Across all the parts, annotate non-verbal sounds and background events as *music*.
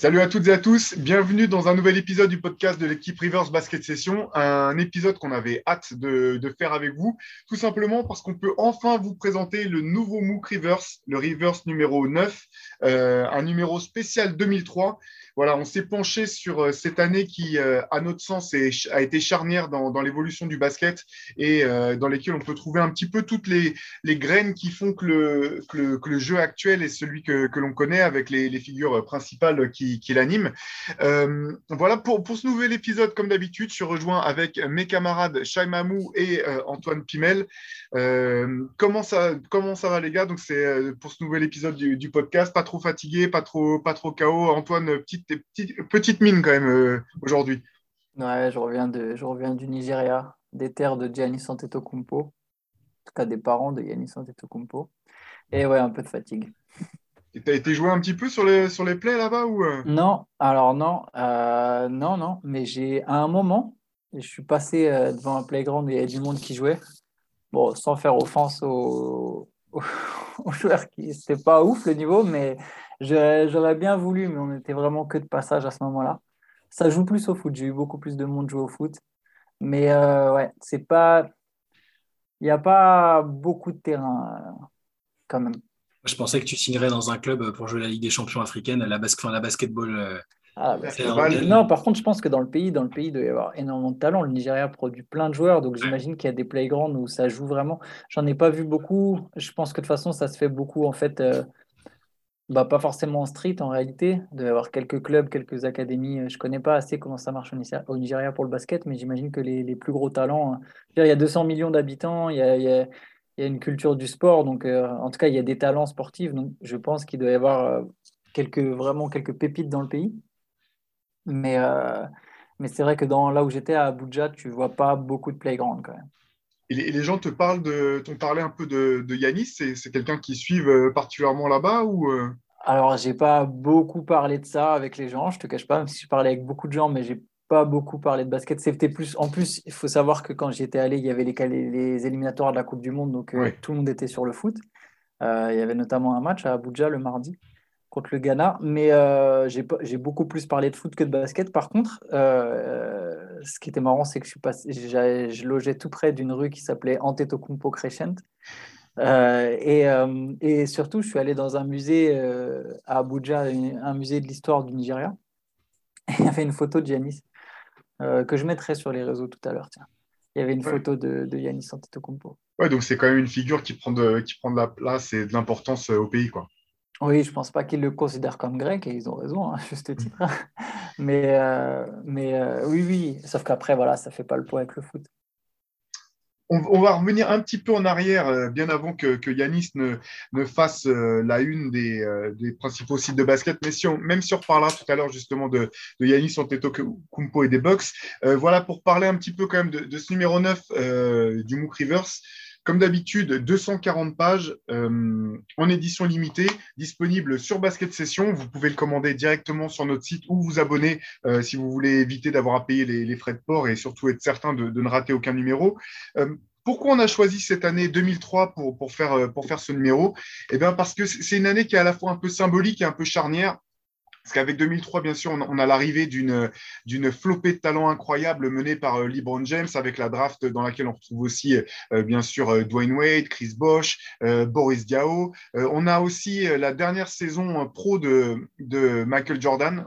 Salut à toutes et à tous, bienvenue dans un nouvel épisode du podcast de l'équipe Rivers Basket Session, un épisode qu'on avait hâte de, faire avec vous, tout simplement parce qu'on peut enfin vous présenter le nouveau MOOC Rivers, le Rivers numéro 9, euh, un numéro spécial 2003 voilà, on s'est penché sur euh, cette année qui, euh, à notre sens, a été charnière dans, l'évolution du basket et euh, dans lesquelles on peut trouver un petit peu toutes les, graines qui font que le, jeu actuel est celui que, l'on connaît avec les, figures principales qui, l'animent. voilà, pour, ce nouvel épisode, comme d'habitude, je suis rejoint avec mes camarades Shai Mamou et Antoine Pimel. comment, ça, comment ça va, les gars? Donc, c'est pour ce nouvel épisode du, podcast, pas trop fatigué, pas trop, pas trop KO. Antoine, petite petite, mine quand même euh, aujourd'hui. Ouais, je reviens, de, je reviens du Nigeria, des terres de Giannis Antetokounmpo, en tout cas des parents de Giannis Antetokounmpo. Et ouais, un peu de fatigue. Tu as été joué un petit peu sur les, sur les plays là-bas ou euh? Non, alors non, euh, non, non, mais j'ai à un moment, je suis passé devant un playground et il y a du monde qui jouait. Bon, sans faire offense aux, aux, *laughs* joueurs qui c'était pas ouf le niveau, mais J'aurais bien voulu, mais on n'était vraiment que de passage à ce moment-là. Ça joue plus au foot. J'ai eu beaucoup plus de monde jouer au foot. Mais euh, ouais, c'est pas. Il n'y a pas beaucoup de terrain euh, quand même. Je pensais que tu signerais dans un club pour jouer la Ligue des champions africaine, la, la basketball. Euh, ah, bah, non, par contre, je pense que dans le pays, dans le pays, il doit y avoir énormément de talent. Le Nigeria produit plein de joueurs, donc j'imagine qu'il y a des playgrounds où ça joue vraiment. J'en ai pas vu beaucoup. Je pense que de toute façon, ça se fait beaucoup en fait bah, pas forcément en street en réalité, de avoir quelques clubs, quelques académies. Euh, je connais pas assez comment ça marche au Nigeria pour le basket, mais j'imagine que les, plus gros talents, hein. il y a 200 millions d'habitants, il, il, y a une culture du sport, donc euh, en tout cas il y a des talents sportifs, donc je pense qu'il doit y avoir euh, quelques, vraiment quelques pépites dans le pays. Mais, mais c'est vrai que dans, là où j'étais à Abuja, tu vois pas beaucoup de playground quand même. Et les, gens te parlent de, t'ont parlé un peu de, de Yanis. C'est quelqu'un qui suivent euh, particulièrement là-bas ou euh? Alors, j'ai pas beaucoup parlé de ça avec les gens. Je te cache pas, même si je parlais avec beaucoup de gens, mais j'ai pas beaucoup parlé de basket. C'était plus. En plus, il faut savoir que quand j'y étais allé, il y avait les, les, éliminatoires de la Coupe du Monde, donc euh, tout le monde était sur le foot. il y avait notamment un match à Abuja le mardi contre le Ghana. Mais euh, j'ai beaucoup plus parlé de foot que de basket. Par contre, euh, ce qui était marrant, c'est que je, suis passé, je logeais tout près d'une rue qui s'appelait Antetokounmpo Crescent. Euh, et, euh, et, surtout, je suis allé dans un musée à Abuja, un musée de l'histoire du Nigeria. Et il y avait une photo de Yanis que je mettrai sur les réseaux tout à l'heure. Il y avait une photo de, de Yanis Antetokounmpo. Ouais, donc c'est quand même une figure qui prend de, qui prend de la place et de l'importance au pays, quoi. Oui, je ne pense pas qu'ils le considèrent comme grec et ils ont raison, à hein, *laughs* juste titre. mais euh, mais euh, oui, oui, sauf qu'après, voilà, ça ne fait pas le poids avec le foot. On, va revenir un petit peu en arrière, euh, bien avant que, que Yanis ne, ne fasse la une des, des, principaux sites de basket. Mais si on, même si on reparlera tout à l'heure justement de, de Yanis Antetokounmpo et des Bucks, voilà pour parler un petit peu quand même de, de ce numéro 9 du MOOC Rivers. Comme d'habitude, 240 pages euh, en édition limitée, disponible sur Basket Session. Vous pouvez le commander directement sur notre site ou vous abonner euh, si vous voulez éviter d'avoir à payer les, frais de port et surtout être certain de, ne rater aucun numéro. Euh, pourquoi on a choisi cette année 2003 pour, faire, pour faire ce numéro? Eh bien parce que c'est une année qui est à la fois un peu symbolique et un peu charnière parce qu'avec 2003, bien sûr, on, a l'arrivée d'une, flopée de talents incroyables menée par euh, LeBron James, avec la draft dans laquelle on retrouve aussi, euh, bien sûr, euh, Dwayne Wade, Chris Bosh, Boris Diaw. on a aussi la dernière saison pro de Michael Jordan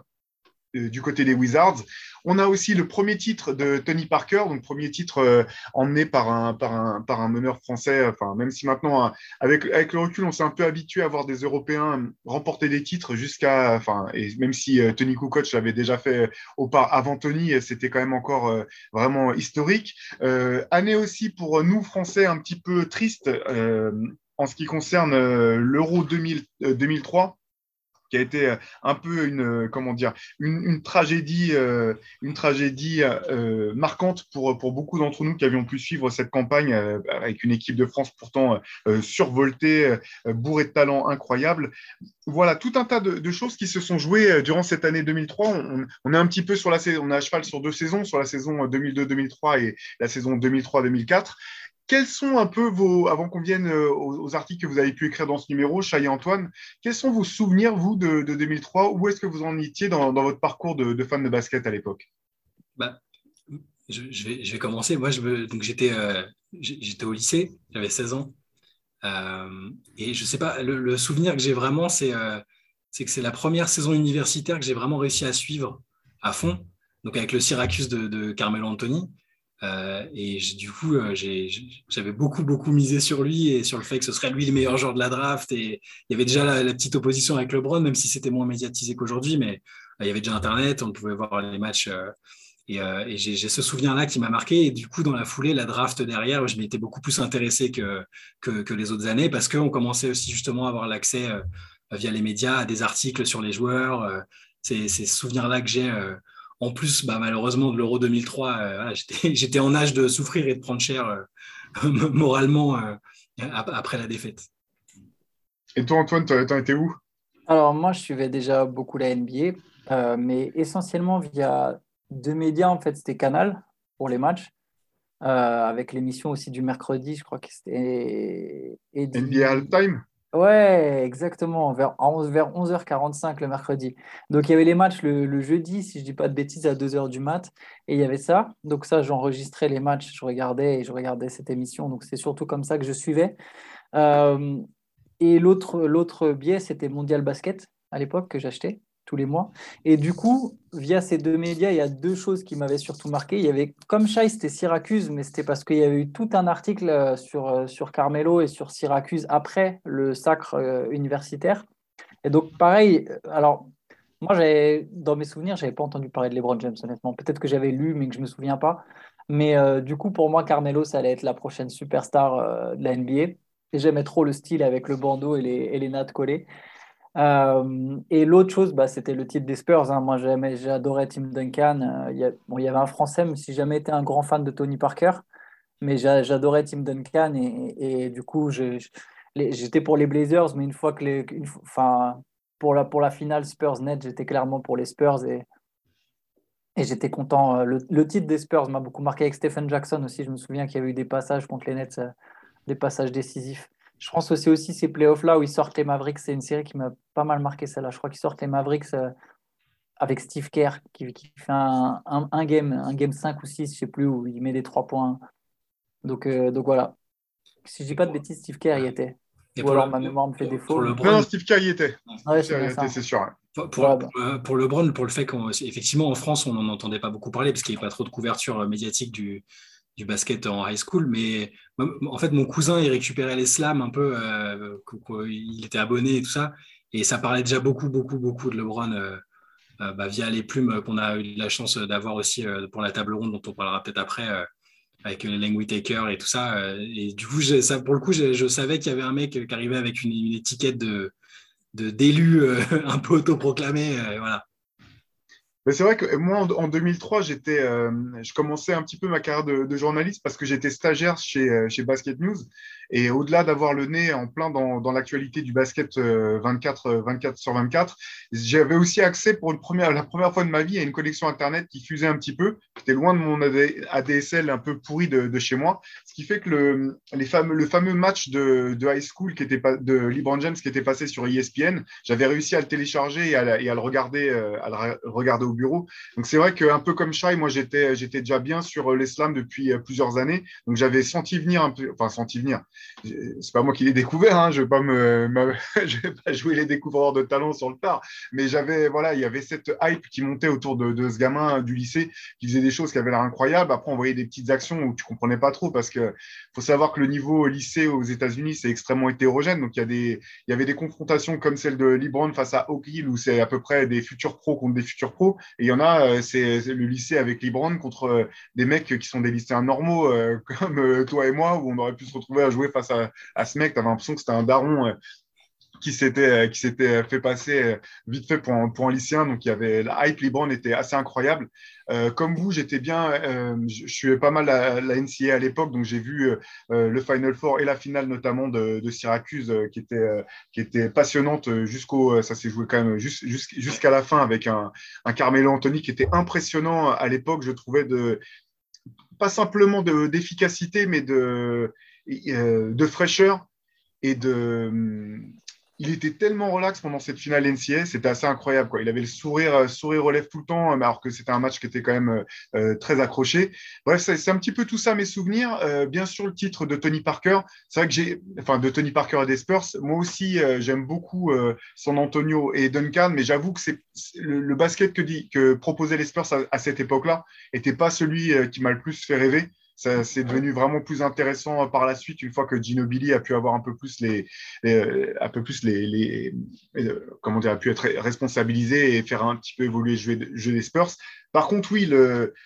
du côté des Wizards. On a aussi le premier titre de Tony Parker, donc premier titre euh, emmené par un, par, un, par un meneur français. Enfin, même si maintenant, euh, avec, avec le recul, on s'est un peu habitué à voir des Européens remporter des titres jusqu'à. Enfin, et même si euh, Tony Kukoc l'avait déjà fait au par avant Tony, c'était quand même encore vraiment historique. année aussi pour nous Français un petit peu triste en ce qui concerne l'Euro 2003 qui a été euh, un peu une euh, comment dire une, tragédie euh, une tragédie marquante pour pour beaucoup d'entre nous qui avions pu suivre cette campagne avec une équipe de France pourtant survoltée bourrée de talents incroyables. Voilà tout un tas de, choses qui se sont jouées durant cette année 2003 on, on, est un petit peu sur la on est à cheval sur deux saisons sur la saison 2002-2003 et la saison 2003-2004 quels sont un peu vos, avant qu'on vienne aux, articles que vous avez pu écrire dans ce numéro, Chay et Antoine, quels sont vos souvenirs, vous, de, 2003 Où est-ce que vous en étiez dans, votre parcours de, fan de basket à l'époque? Bah, je, vais, commencer. Moi, j'étais j'étais au lycée, j'avais 16 ans. Euh, et je sais pas, le, souvenir que j'ai vraiment, euh, c'est que c'est la première saison universitaire que j'ai vraiment réussi à suivre à fond, donc avec le Syracuse de, Carmelo Anthony. Euh, et du coup, j'avais beaucoup, beaucoup misé sur lui et sur le fait que ce serait lui le meilleur joueur de la draft. Et il y avait déjà la, petite opposition avec LeBron, même si c'était moins médiatisé qu'aujourd'hui, mais il y avait déjà Internet, on pouvait voir les matchs et, euh, j'ai ce souvenir-là qui m'a marqué. Et du coup, dans la foulée, la draft derrière, je m'étais beaucoup plus intéressé que, que, les autres années parce qu'on commençait aussi justement à avoir l'accès euh, via les médias à des articles sur les joueurs. Euh, c'est ces souvenirs-là que j'ai. En plus, bah, malheureusement, de l'Euro 2003, *laughs* j'étais en âge de souffrir et de prendre cher *laughs* moralement après la défaite. Et toi, Antoine, tu as été où? Alors, moi, je suivais déjà beaucoup la NBA, mais essentiellement via deux médias, en fait, c'était Canal pour les matchs, euh, avec l'émission aussi du mercredi, je crois que c'était. NBA All Time? Ouais, exactement, vers, 11, vers 11h45 le mercredi. Donc il y avait les matchs le, jeudi, si je ne dis pas de bêtises, à 2h du mat. Et il y avait ça. Donc ça, j'enregistrais les matchs, je regardais et je regardais cette émission. Donc c'est surtout comme ça que je suivais. Euh, et l'autre biais, c'était Mondial Basket à l'époque que j'achetais tous les mois. Et du coup, via ces deux médias, il y a deux choses qui m'avaient surtout marqué. Il y avait, comme Chai, c'était Syracuse, mais c'était parce qu'il y avait eu tout un article euh, sur, euh, sur Carmelo et sur Syracuse après le sacre euh, universitaire. Et donc, pareil, alors, moi, dans mes souvenirs, je n'avais pas entendu parler de LeBron James, honnêtement. Peut-être que j'avais lu, mais que je ne me souviens pas. Mais du coup, pour moi, Carmelo, ça allait être la prochaine superstar de la NBA. Et j'aimais trop le style avec le bandeau et les, et les nattes collées. Euh, et l'autre chose, bah, c'était le titre des Spurs. Hein. Moi, j'adorais Tim Duncan. Euh, il, y avait un Français, mais si jamais été un grand fan de Tony Parker. Mais j'adorais Tim Duncan et, du coup, j'étais pour les Blazers. Mais une fois que enfin, pour la finale Spurs-Net, j'étais clairement pour les Spurs et et j'étais content. Euh, le, le, titre des Spurs m'a beaucoup marqué avec Stephen Jackson aussi. Je me souviens qu'il y avait eu des passages contre les Nets, des passages décisifs. Je pense aussi aussi ces playoffs-là où ils sortent les Mavericks. C'est une série qui m'a pas mal marqué celle-là. Je crois qu'ils sortent les Mavericks euh, avec Steve Kerr qui, fait un, un, game, un game 5 ou 6, je sais plus, où il met des 3 points. Donc, euh, donc voilà. Si je dis pas de bêtises, Steve Kerr y était. ou alors ma mémoire me fait défaut. Le non, Steve Kerr y était. c'est sûr. Pour, pour, pour, LeBron, pour le fait qu'effectivement en France, on n'en entendait pas beaucoup parler parce qu'il n'y avait pas trop de couverture médiatique du, du basket en high school, mais en fait, mon cousin, il récupérait les slams un peu, euh, il était abonné et tout ça, et ça parlait déjà beaucoup, beaucoup, beaucoup de LeBron euh, euh, bah, via les plumes qu'on a eu la chance d'avoir aussi pour la table ronde, dont on parlera peut-être après, avec Lang Whitaker et tout ça. et du coup, pour le coup, je, savais qu'il y avait un mec qui arrivait avec une, étiquette de d'élu *laughs* un peu autoproclamé, voilà. C'est vrai que moi, en, 2003, j'étais, euh, je commençais un petit peu ma carrière de, journaliste parce que j'étais stagiaire chez, euh, chez Basket News. Et au-delà d'avoir le nez en plein dans, l'actualité du basket 24, euh, 24 sur 24, j'avais aussi accès pour la première fois de ma vie à une connexion Internet qui fusait un petit peu. J'étais loin de mon ADSL un peu pourri de, chez moi. Ce qui fait que le, fameux, match de, high school qui était de LeBron James qui était passé sur ESPN, j'avais réussi à le télécharger et à, le regarder, à le regarder bureau. Donc c'est vrai qu'un peu comme Shai, moi j'étais j'étais déjà bien sur euh, l'islam depuis euh, plusieurs années. Donc j'avais senti venir un peu, enfin senti venir. C'est pas moi qui l'ai découvert, hein, je vais pas me, *laughs* je vais pas jouer les découvreurs de talent sur le tard, mais j'avais voilà, il y avait cette hype qui montait autour de, ce gamin du lycée qui faisait des choses qui avaient l'air incroyables. Après on voyait des petites actions où tu comprenais pas trop parce que faut savoir que le niveau lycée aux États-Unis c'est extrêmement hétérogène. Donc il y a des il y avait des confrontations comme celle de LeBron face à Oak Hill où c'est à peu près des futurs pros contre des futurs pros et il y en a, euh, c'est le lycée avec Libran contre euh, des mecs qui sont des lycéens normaux euh, *laughs* comme toi et moi, où on aurait pu se retrouver à jouer face à, à ce mec. Tu l'impression que c'était un daron qui s'était qui s'était fait passer vite fait pour un, pour un lycéen. Donc il y avait la hype Libran était assez incroyable. Euh, comme vous, j'étais bien, euh, je, suis pas mal à la NCA à l'époque, donc j'ai vu euh, le Final Four et la finale notamment de, de Syracuse qui était qui était passionnante jusqu'au, ça s'est joué quand même jusqu'à la fin avec un, un Carmelo Anthony qui était impressionnant à l'époque, je trouvais de pas simplement d'efficacité, mais de, de fraîcheur et de, il était tellement relax pendant cette finale NCA, c'était assez incroyable. Quoi. Il avait le sourire, euh, sourire relève tout le temps, alors que c'était un match qui était quand même euh, euh, très accroché. Bref, c'est un petit peu tout ça mes souvenirs. bien sûr, le titre de Tony Parker. C'est vrai que j'ai, enfin, de Tony Parker et des Spurs. Moi aussi, j'aime beaucoup San Antonio et Duncan, mais j'avoue que c'est le, basket que, dit, proposaient les Spurs à, à cette époque-là n'était pas celui qui m'a le plus fait rêver c'est devenu vraiment plus intéressant par la suite une fois que Ginobili a pu avoir un peu plus les, les, euh, comment dire a pu être responsabilisé et faire un petit peu évoluer le jeu, des Spurs. Par contre, oui,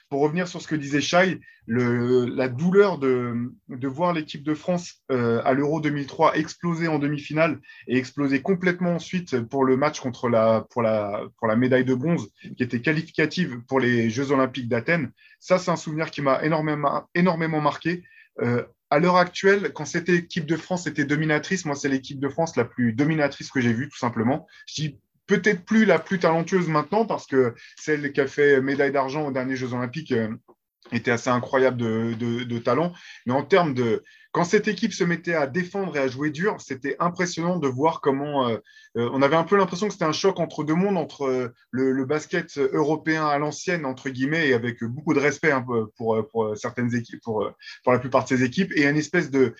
pour revenir sur ce que disait Shai, la douleur de, de voir l'équipe de France euh, à l'Euro 2003 exploser en demi-finale et exploser complètement ensuite pour le match contre la, pour, la, pour la médaille de bronze qui était qualificative pour les Jeux Olympiques d'Athènes, ça, c'est un souvenir qui m'a énormément, énormément marqué. Euh, à l'heure actuelle, quand cette équipe de France était dominatrice, moi, c'est l'équipe de France la plus dominatrice que j'ai vue, tout simplement. Peut-être plus la plus talentueuse maintenant, parce que celle qui a fait médaille d'argent aux derniers Jeux Olympiques euh, était assez incroyable de, talent. Mais en termes de. Quand cette équipe se mettait à défendre et à jouer dur, c'était impressionnant de voir comment. Euh, euh, on avait un peu l'impression que c'était un choc entre deux mondes, entre le, basket européen à l'ancienne, entre guillemets, et avec beaucoup de respect hein, pour, certaines équipes, pour, pour la plupart de ces équipes, et une espèce de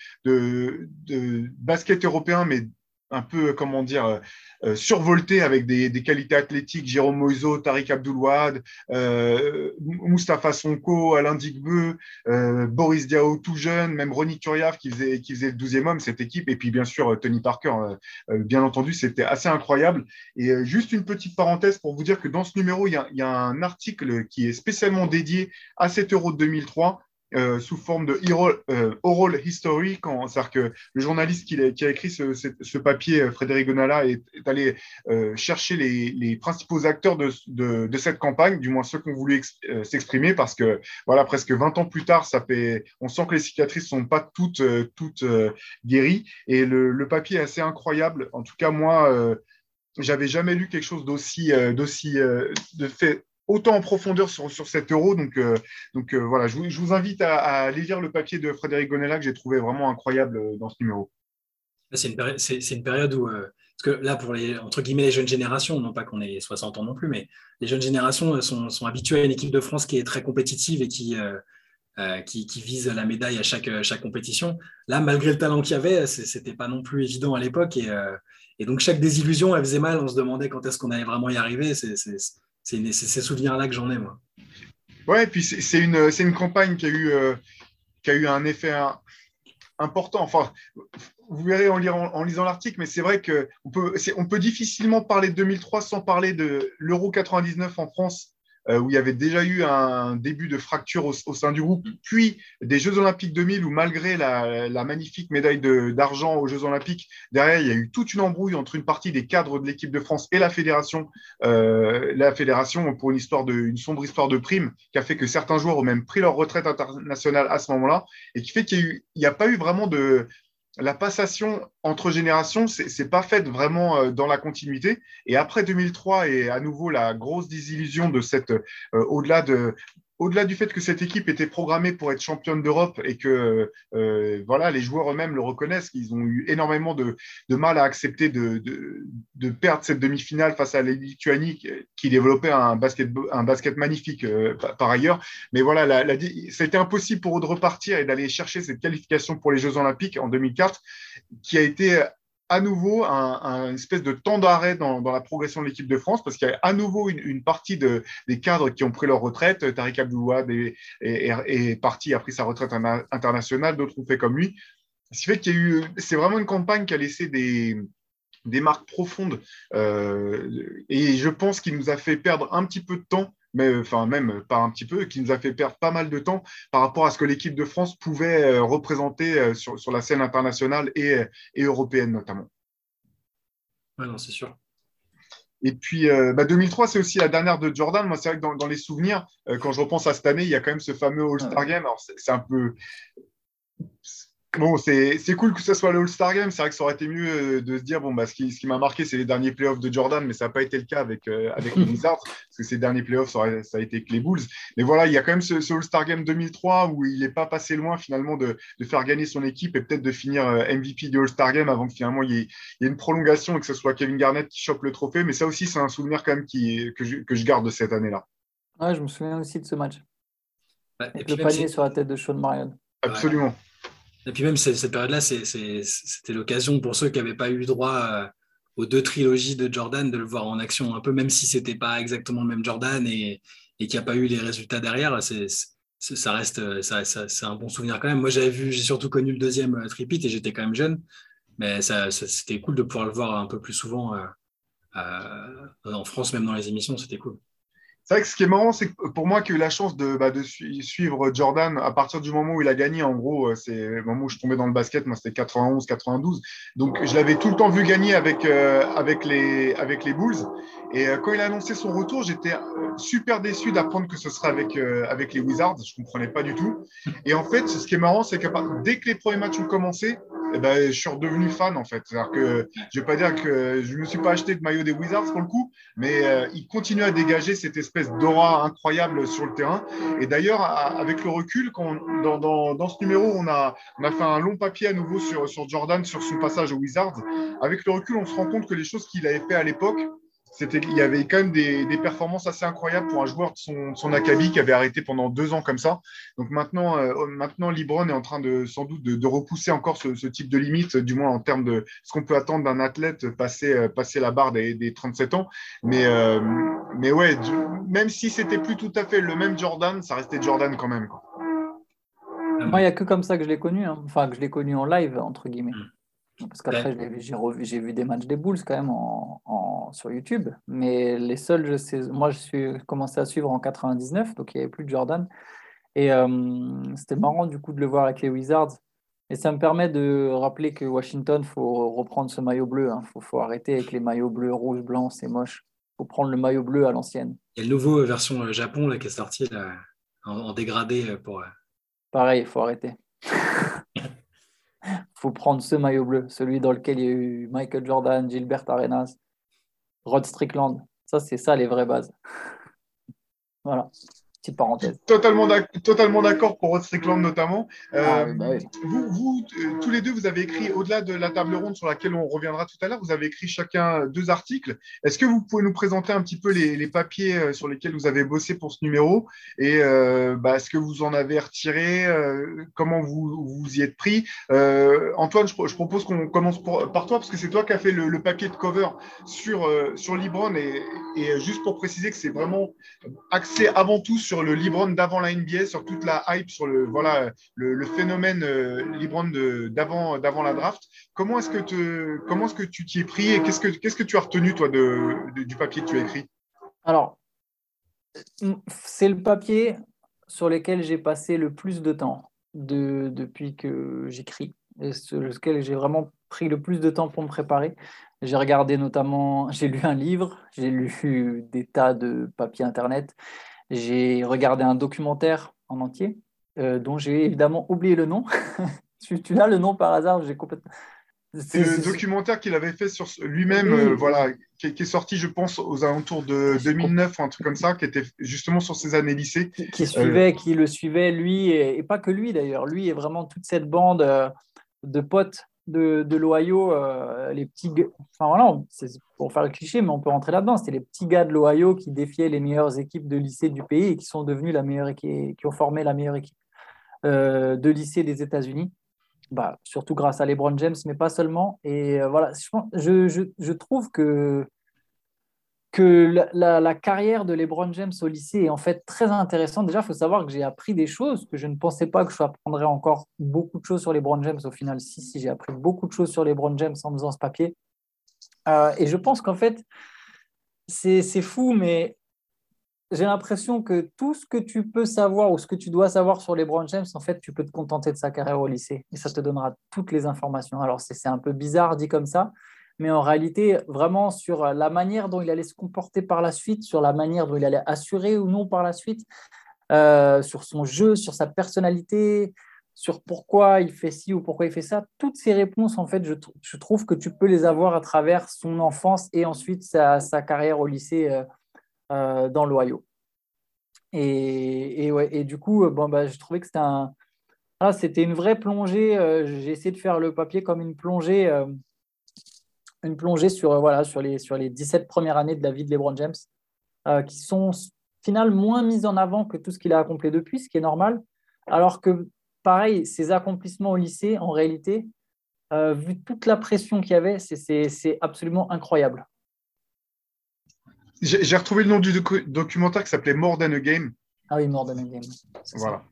basket européen, mais un peu, comment dire, euh, euh, survolté avec des, qualités athlétiques, Jérôme Moiseau, Tariq Abdoulouad, euh, Sonko, Alain Digbeu, Boris Diaw tout jeune, même Ronnie Turiaf qui faisait, le 12e homme, cette équipe, et puis bien sûr Tony Parker, bien entendu, c'était assez incroyable. Et juste une petite parenthèse pour vous dire que dans ce numéro, il y a, il y a un article qui est spécialement dédié à cet Euro de 2003 euh, sous forme de euh, oral, history, c'est-à-dire que le journaliste qui a, écrit ce, papier, euh, Frédéric Gonala, est, allé chercher les, principaux acteurs de, cette campagne, du moins ceux qui ont voulu s'exprimer, parce que voilà, presque 20 ans plus tard, ça fait, on sent que les cicatrices sont pas toutes, guéries, et le, le, papier est assez incroyable. En tout cas, moi, j'avais jamais lu quelque chose d'aussi, d'aussi, de fait autant en profondeur sur, sur cet euro. Donc, euh, donc euh, voilà, je vous, invite à, aller lire le papier de Frédéric Gonella que j'ai trouvé vraiment incroyable euh, dans ce numéro. C'est une, une, période où, parce que là, pour les, entre guillemets, les jeunes générations, non pas qu'on ait 60 ans non plus, mais les jeunes générations sont, sont habituées à une équipe de France qui est très compétitive et qui, qui, vise la médaille à chaque, chaque compétition. Là, malgré le talent qu'il y avait, c'était pas non plus évident à l'époque. Et, et, donc, chaque désillusion, elle faisait mal. On se demandait quand est-ce qu'on allait vraiment y arriver. C'est ces souvenirs-là que j'en ai, moi. Ouais, et puis c'est une, campagne qui a eu, euh, un effet important. Enfin, vous verrez en, lisant l'article, mais c'est vrai qu'on peut, on peut difficilement parler de 2003 sans parler de l'Euro 99 en France où il y avait déjà eu un début de fracture au, sein du groupe, puis des Jeux Olympiques 2000 où malgré la, magnifique médaille d'argent aux Jeux Olympiques, derrière, il y a eu toute une embrouille entre une partie des cadres de l'équipe de France et la fédération. Euh, la fédération, pour une, histoire sombre histoire de prime, qui a fait que certains joueurs ont même pris leur retraite internationale à ce moment-là, et qui fait qu'il n'y a, a, pas eu vraiment de, la passation entre générations, c'est n'est pas faite vraiment euh, dans la continuité. Et après 2003 et à nouveau la grosse désillusion de cette, euh, au-delà de, au-delà du fait que cette équipe était programmée pour être championne d'Europe et que euh, voilà, les joueurs eux-mêmes le reconnaissent, qu'ils ont eu énormément de, mal à accepter de, perdre cette demi-finale face à la Lituanie qui développait un basket, un basket magnifique euh, par ailleurs. Mais voilà, la, la, été impossible pour eux de repartir et d'aller chercher cette qualification pour les Jeux Olympiques en 2004 qui a été à nouveau un, espèce de temps d'arrêt dans, la progression de l'équipe de France parce qu'il y a à nouveau une, partie de, des cadres qui ont pris leur retraite. Tariq Abdoulouad est, parti, a pris sa retraite internationale, d'autres ont fait comme lui. Ce qui fait qu'il y a eu, c'est vraiment une campagne qui a laissé des, des marques profondes euh, et je pense qu'il nous a fait perdre un petit peu de temps mais enfin même pas un petit peu, qui nous a fait perdre pas mal de temps par rapport à ce que l'équipe de France pouvait euh, représenter euh, sur, sur, la scène internationale et, et européenne notamment. Oui, non, c'est sûr. Et puis, 2003, euh, bah, c'est aussi la dernière de Jordan. Moi, c'est vrai que dans, dans les souvenirs, quand je repense à cette année, il y a quand même ce fameux All-Star Game. Alors, c'est un peu Bon, c'est cool que ce soit le All-Star Game. C'est vrai que ça aurait été mieux euh, de se dire bon, bah, ce qui, ce qui m'a marqué, c'est les derniers playoffs de Jordan, mais ça n'a pas été le cas avec, euh, avec les *laughs* Wizards, parce que ces derniers playoffs, ça, ça, a été avec les Bulls. Mais voilà, il y a quand même ce, All-Star Game 2003 où il n'est pas passé loin finalement de, de, faire gagner son équipe et peut-être de finir euh, MVP du All-Star Game avant que finalement il y, ait, il y, ait, une prolongation et que ce soit Kevin Garnett qui chope le trophée. Mais ça aussi, c'est un souvenir quand même qui, que, je, que je garde de cette année-là. Ouais, je me souviens aussi de ce match. avec le panier sur la tête de Sean Marion. Absolument. Et puis même cette, période-là, c'était l'occasion pour ceux qui n'avaient pas eu droit euh, aux deux trilogies de Jordan de le voir en action un peu, même si c'était pas exactement le même Jordan et, qu'il n'y a pas eu les résultats derrière. ça reste, ça, c'est un bon souvenir quand même. Moi, j'avais vu, j'ai surtout connu le deuxième euh, tripit et j'étais quand même jeune, mais c'était cool de pouvoir le voir un peu plus souvent euh, en France, même dans les émissions, c'était cool. C'est vrai que ce qui est marrant, c'est que pour moi qui ai eu la chance de, bah, suivre Jordan à partir du moment où il a gagné, en gros, euh, c'est le moment où je tombais dans le basket, moi c'était 91, 92. Donc je l'avais tout le temps vu gagner avec, euh, les, Bulls. Et euh, quand il a annoncé son retour, j'étais super déçu d'apprendre que ce serait avec, les Wizards. Je ne comprenais pas du tout. Et en fait, ce qui est marrant, c'est que dès que les premiers matchs ont commencé, eh ben, je suis redevenu fan en fait. C'est-à-dire que je ne vais pas dire que je ne me suis pas acheté de maillot des Wizards pour le coup, mais il continue à dégager cette espèce d'aura incroyable sur le terrain. Et d'ailleurs, avec le recul, quand dans, dans, dans, ce numéro, on a, on a fait un long papier à nouveau sur, sur Jordan, sur son passage aux Wizards. Avec le recul, on se rend compte que les choses qu'il avait fait à l'époque, il y avait quand même des, performances assez incroyables pour un joueur de son, son, acabit qui avait arrêté pendant deux ans comme ça. Donc maintenant, euh, maintenant Libron est en train de sans doute de, repousser encore ce, type de limite, du moins en termes de ce qu'on peut attendre d'un athlète passer, euh, passer la barre des, 37 ans. Mais, euh, mais ouais, même si c'était plus tout à fait le même Jordan, ça restait Jordan quand même. Moi, il n'y a que comme ça que je l'ai connu, hein. enfin que je l'ai connu en live, entre guillemets. Parce qu'après, j'ai vu des matchs des Bulls quand même en, sur YouTube. Mais les seuls, je sais, moi, je suis commencé à suivre en 99, donc il n'y avait plus de Jordan. Et euh, c'était marrant du coup de le voir avec les Wizards. Et ça me permet de rappeler que Washington, il faut reprendre ce maillot bleu. Il hein. faut, faut, arrêter avec les maillots bleus, rouge, blanc, c'est moche. Il faut prendre le maillot bleu à l'ancienne. Il y a le nouveau version euh, Japon là, qui est sorti en, dégradé pour. Euh, Pareil, il faut arrêter. *laughs* faut prendre ce maillot bleu, celui dans lequel il y a eu Michael Jordan, Gilbert Arenas, Rod Strickland. Ça, c'est ça les vraies bases. *laughs* voilà parenthèse. Totalement d'accord pour Rod Strickland notamment. Ah euh, bah vous, vous euh, tous les deux, vous avez écrit, au-delà de la table ronde sur laquelle on reviendra tout à l'heure, vous avez écrit chacun deux articles. Est-ce que vous pouvez nous présenter un petit peu les, papiers euh, sur lesquels vous avez bossé pour ce numéro et bah, ce que vous en avez retiré, comment vous, vous y êtes pris? Antoine, je, propose qu'on commence par toi parce que c'est toi qui as fait le, papier de cover sur, sur Libron et, et juste pour préciser que c'est vraiment axé avant tout sur le Libron d'avant la NBA, sur toute la hype, sur le, voilà, le, phénomène euh, Libron d'avant, d'avant la draft. Comment est-ce que, comment est-ce que tu t'y es pris et qu'est-ce que, que tu as retenu, toi, de, du papier que tu as écrit? Alors, c'est le papier sur lequel j'ai passé le plus de temps de, depuis que j'écris et sur lequel j'ai vraiment pris le plus de temps pour me préparer. J'ai regardé notamment, j'ai lu un livre, j'ai lu des tas de papiers internet, j'ai regardé un documentaire en entier, euh, dont j'ai évidemment oublié le nom. *laughs* tu, tu as le nom par hasard J'ai complètement. C'est le documentaire qu'il avait fait sur lui-même, euh, voilà, qui, est sorti, je pense, aux alentours de 2009 ou un truc comme ça, qui était justement sur ses années lycée. Qui, suivait, qui le suivait, lui, et, pas que lui d'ailleurs, lui et vraiment toute cette bande euh, de potes de, l'Ohio, euh, les petits. Enfin voilà, c'est pour faire le cliché, mais on peut rentrer là-dedans. C'était les petits gars de l'Ohio qui défiaient les meilleures équipes de lycée du pays et qui sont devenus la meilleure équipe, qui ont formé la meilleure équipe euh, de lycée des États-Unis. Bah, surtout grâce à LeBron James, mais pas seulement. Et euh, voilà, je, trouve que que la, carrière de LeBron James au lycée est en fait très intéressante. Déjà, il faut savoir que j'ai appris des choses que je ne pensais pas que je apprendrais encore beaucoup de choses sur LeBron James. Au final, si, si, j'ai appris beaucoup de choses sur LeBron James en faisant ce papier. Euh, et je pense qu'en fait, c'est fou, mais j'ai l'impression que tout ce que tu peux savoir ou ce que tu dois savoir sur LeBron James, en fait, tu peux te contenter de sa carrière au lycée et ça te donnera toutes les informations. Alors, c'est un peu bizarre dit comme ça, mais en réalité, vraiment sur la manière dont il allait se comporter par la suite, sur la manière dont il allait assurer ou non par la suite, euh, sur son jeu, sur sa personnalité, sur pourquoi il fait ci ou pourquoi il fait ça, toutes ces réponses, en fait, je, trouve que tu peux les avoir à travers son enfance et ensuite sa, carrière au lycée euh, euh, dans l'Ohio. Et, et, ouais, et du coup, bon, bah, je trouvais que c'était un, ah, c'était une vraie plongée. J'ai essayé de faire le papier comme une plongée, une plongée sur, voilà, sur, les, sur les 17 premières années de la vie de LeBron James, qui sont finalement moins mises en avant que tout ce qu'il a accompli depuis, ce qui est normal. Alors que pareil, ses accomplissements au lycée, en réalité, euh, vu toute la pression qu'il y avait, c'est absolument incroyable. J'ai retrouvé le nom du documentaire qui s'appelait More Than a Game. Ah oui, More Than a Game. Voilà.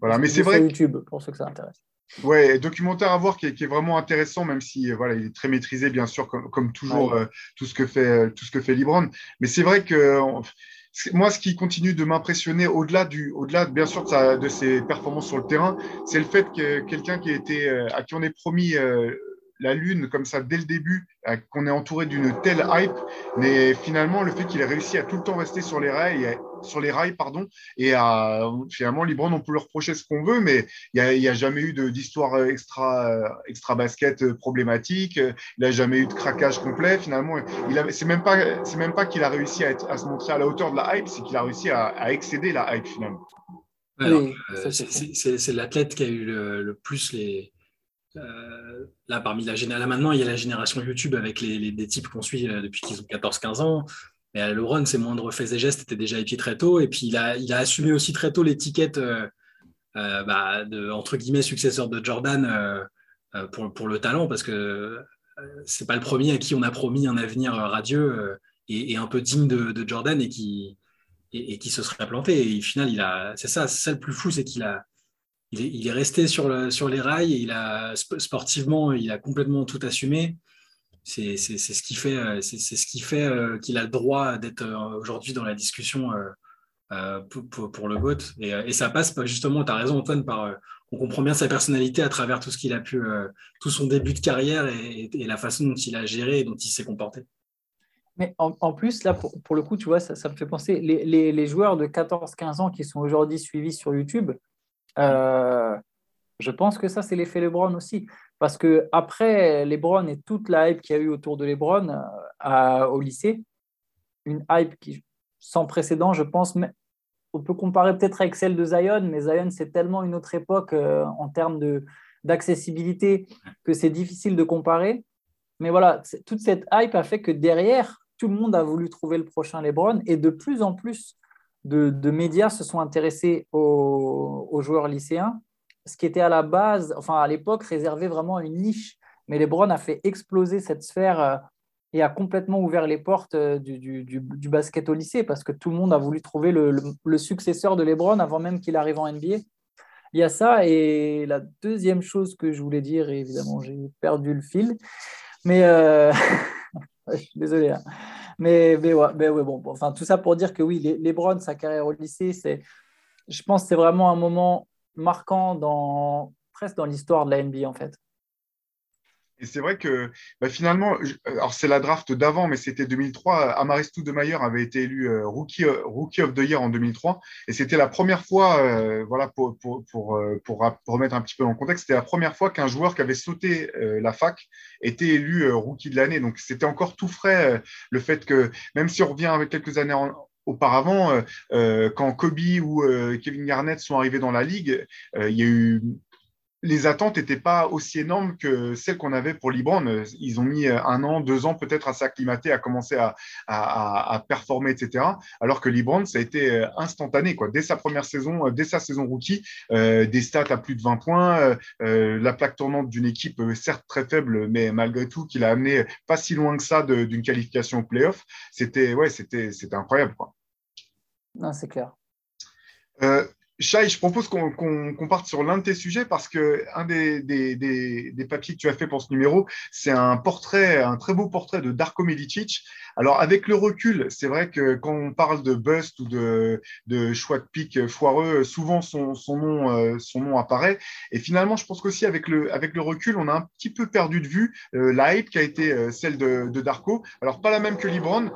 voilà. Mais c'est vrai. YouTube, pour ceux que ça intéresse. Ouais, documentaire à voir qui est, vraiment intéressant, même si voilà, il est très maîtrisé, bien sûr, comme, toujours, euh, tout, ce que fait, tout ce que fait Libron. Mais c'est vrai que moi, ce qui continue de m'impressionner au-delà du, au-delà bien sûr de, de, ses performances sur le terrain, c'est le fait que quelqu'un qui a été, euh, à qui on ait promis euh, la lune comme ça dès le début, euh, qu'on est entouré d'une telle hype, mais finalement le fait qu'il ait réussi à tout le temps rester sur les rails, sur les rails pardon, et à, finalement Libran on peut lui reprocher ce qu'on veut, mais il n'y a, a, jamais eu d'histoire extra extra basket problématique, il n'a jamais eu de craquage complet. Finalement, il c'est même pas c'est même pas qu'il a réussi à, être, à, se montrer à la hauteur de la hype, c'est qu'il a réussi à, à, excéder la hype finalement. Euh, c'est l'athlète qui a eu le plus les euh, là, parmi la génération, maintenant, il y a la génération YouTube avec les, des types qu'on suit euh, depuis qu'ils ont 14-15 ans. Mais à LeBron, ses moindres faits et gestes étaient déjà épiés très tôt. Et puis, il a, il a assumé aussi très tôt l'étiquette euh, bah, de, entre guillemets, successeur de Jordan pour, pour, le talent, parce que c'est pas le premier à qui on a promis un avenir radieux et, un peu digne de, Jordan et qui, et, qui se serait planté. Et au final, il a, c'est ça, ça le plus fou, c'est qu'il a, il est, resté sur, sur les rails et il a, sportivement, il a complètement tout assumé. C'est ce qui fait, c'est ce qui fait euh, qu'il a le droit d'être euh, aujourd'hui dans la discussion euh, pour, le GOAT. Et, ça passe justement, tu as raison Antoine, par, on comprend bien sa personnalité à travers tout ce qu'il a pu, tout son début de carrière et, la façon dont il a géré et dont il s'est comporté. Mais en, plus, là, pour, le coup, tu vois, ça, me fait penser, les, les, joueurs de 14-15 ans qui sont aujourd'hui suivis sur YouTube, euh, je pense que ça, c'est l'effet LeBron aussi. Parce que après LeBron et toute la hype qu'il y a eu autour de LeBron euh, au lycée, une hype qui, sans précédent, je pense, on peut comparer peut-être avec celle de Zion, mais Zion, c'est tellement une autre époque euh, en termes d'accessibilité que c'est difficile de comparer. Mais voilà, toute cette hype a fait que derrière, tout le monde a voulu trouver le prochain LeBron et de plus en plus, de, médias se sont intéressés aux, joueurs lycéens, ce qui était à la base, enfin à l'époque, réservé vraiment à une niche. Mais LeBron a fait exploser cette sphère euh, et a complètement ouvert les portes euh, du, basket au lycée parce que tout le monde a voulu trouver le, successeur de LeBron avant même qu'il arrive en NBA. Il y a ça. Et la deuxième chose que je voulais dire, évidemment, j'ai perdu le fil, mais euh... *laughs* désolé. Hein. Mais, mais, ouais, bon, enfin, tout ça pour dire que oui, Lebron, sa carrière au lycée, c'est, je pense que c'est vraiment un moment marquant presque dans l'histoire de la NBA, en fait. Et c'est vrai que bah, finalement, alors c'est la draft d'avant, mais c'était 2003. Amaristou de Mayer avait été élu euh, rookie, euh, rookie of the Year en 2003. Et c'était la première fois, euh, voilà, pour, pour, pour, pour, remettre un petit peu dans le contexte, c'était la première fois qu'un joueur qui avait sauté la fac était élu rookie de l'année. Donc c'était encore tout frais le fait que, même si on revient avec quelques années auparavant, quand Kobe ou Kevin Garnett sont arrivés dans la ligue, il y a eu les attentes n'étaient pas aussi énormes que celles qu'on avait pour Libran. Ils ont mis un an, deux ans peut-être à s'acclimater, à commencer à, performer, etc. Alors que Libran, ça a été instantané. Quoi. Dès sa première saison, dès sa saison rookie, euh, des stats à plus de 20 points, euh, euh, la plaque tournante d'une équipe certes très faible, mais malgré tout, qui l'a amené pas si loin que ça d'une qualification au playoff. C'était ouais, c'était incroyable. Quoi. Non, c'est clair. Chai, je propose qu'on parte sur l'un de tes sujets parce que un des, papiers que tu as fait pour ce numéro, c'est un portrait, un très beau portrait de Darko Milicic. Alors, avec le recul, c'est vrai que quand on parle de bust ou de, choix de pic foireux, souvent son, nom, euh, son nom apparaît. Et finalement, je pense qu'aussi avec le, avec le recul, on a un petit peu perdu de vue euh, la hype qui a été euh, celle de, Darko. Alors, pas la même que Libron.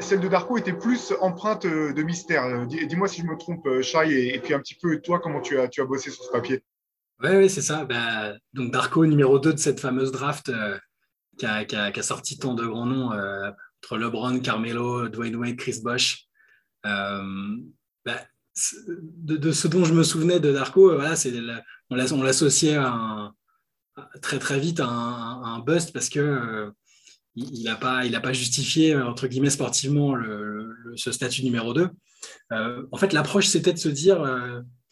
celle de Darko était plus empreinte de mystère. Dis-moi si je me trompe, Chai, puis un petit peu toi, comment tu as, tu as bossé sur ce papier? Oui, ouais, c'est ça. Bah, donc Darko, numéro 2 de cette fameuse draft euh, qui, a, sorti tant de grands noms euh, entre LeBron, Carmelo, Dwayne Wade, Chris Bosh. Euh, bah, de, ce dont je me souvenais de Darko, voilà, c'est on l'associait très très vite à un, bust parce que il n'a pas, pas justifié entre guillemets sportivement ce statut numéro 2. en fait, l'approche c'était de se dire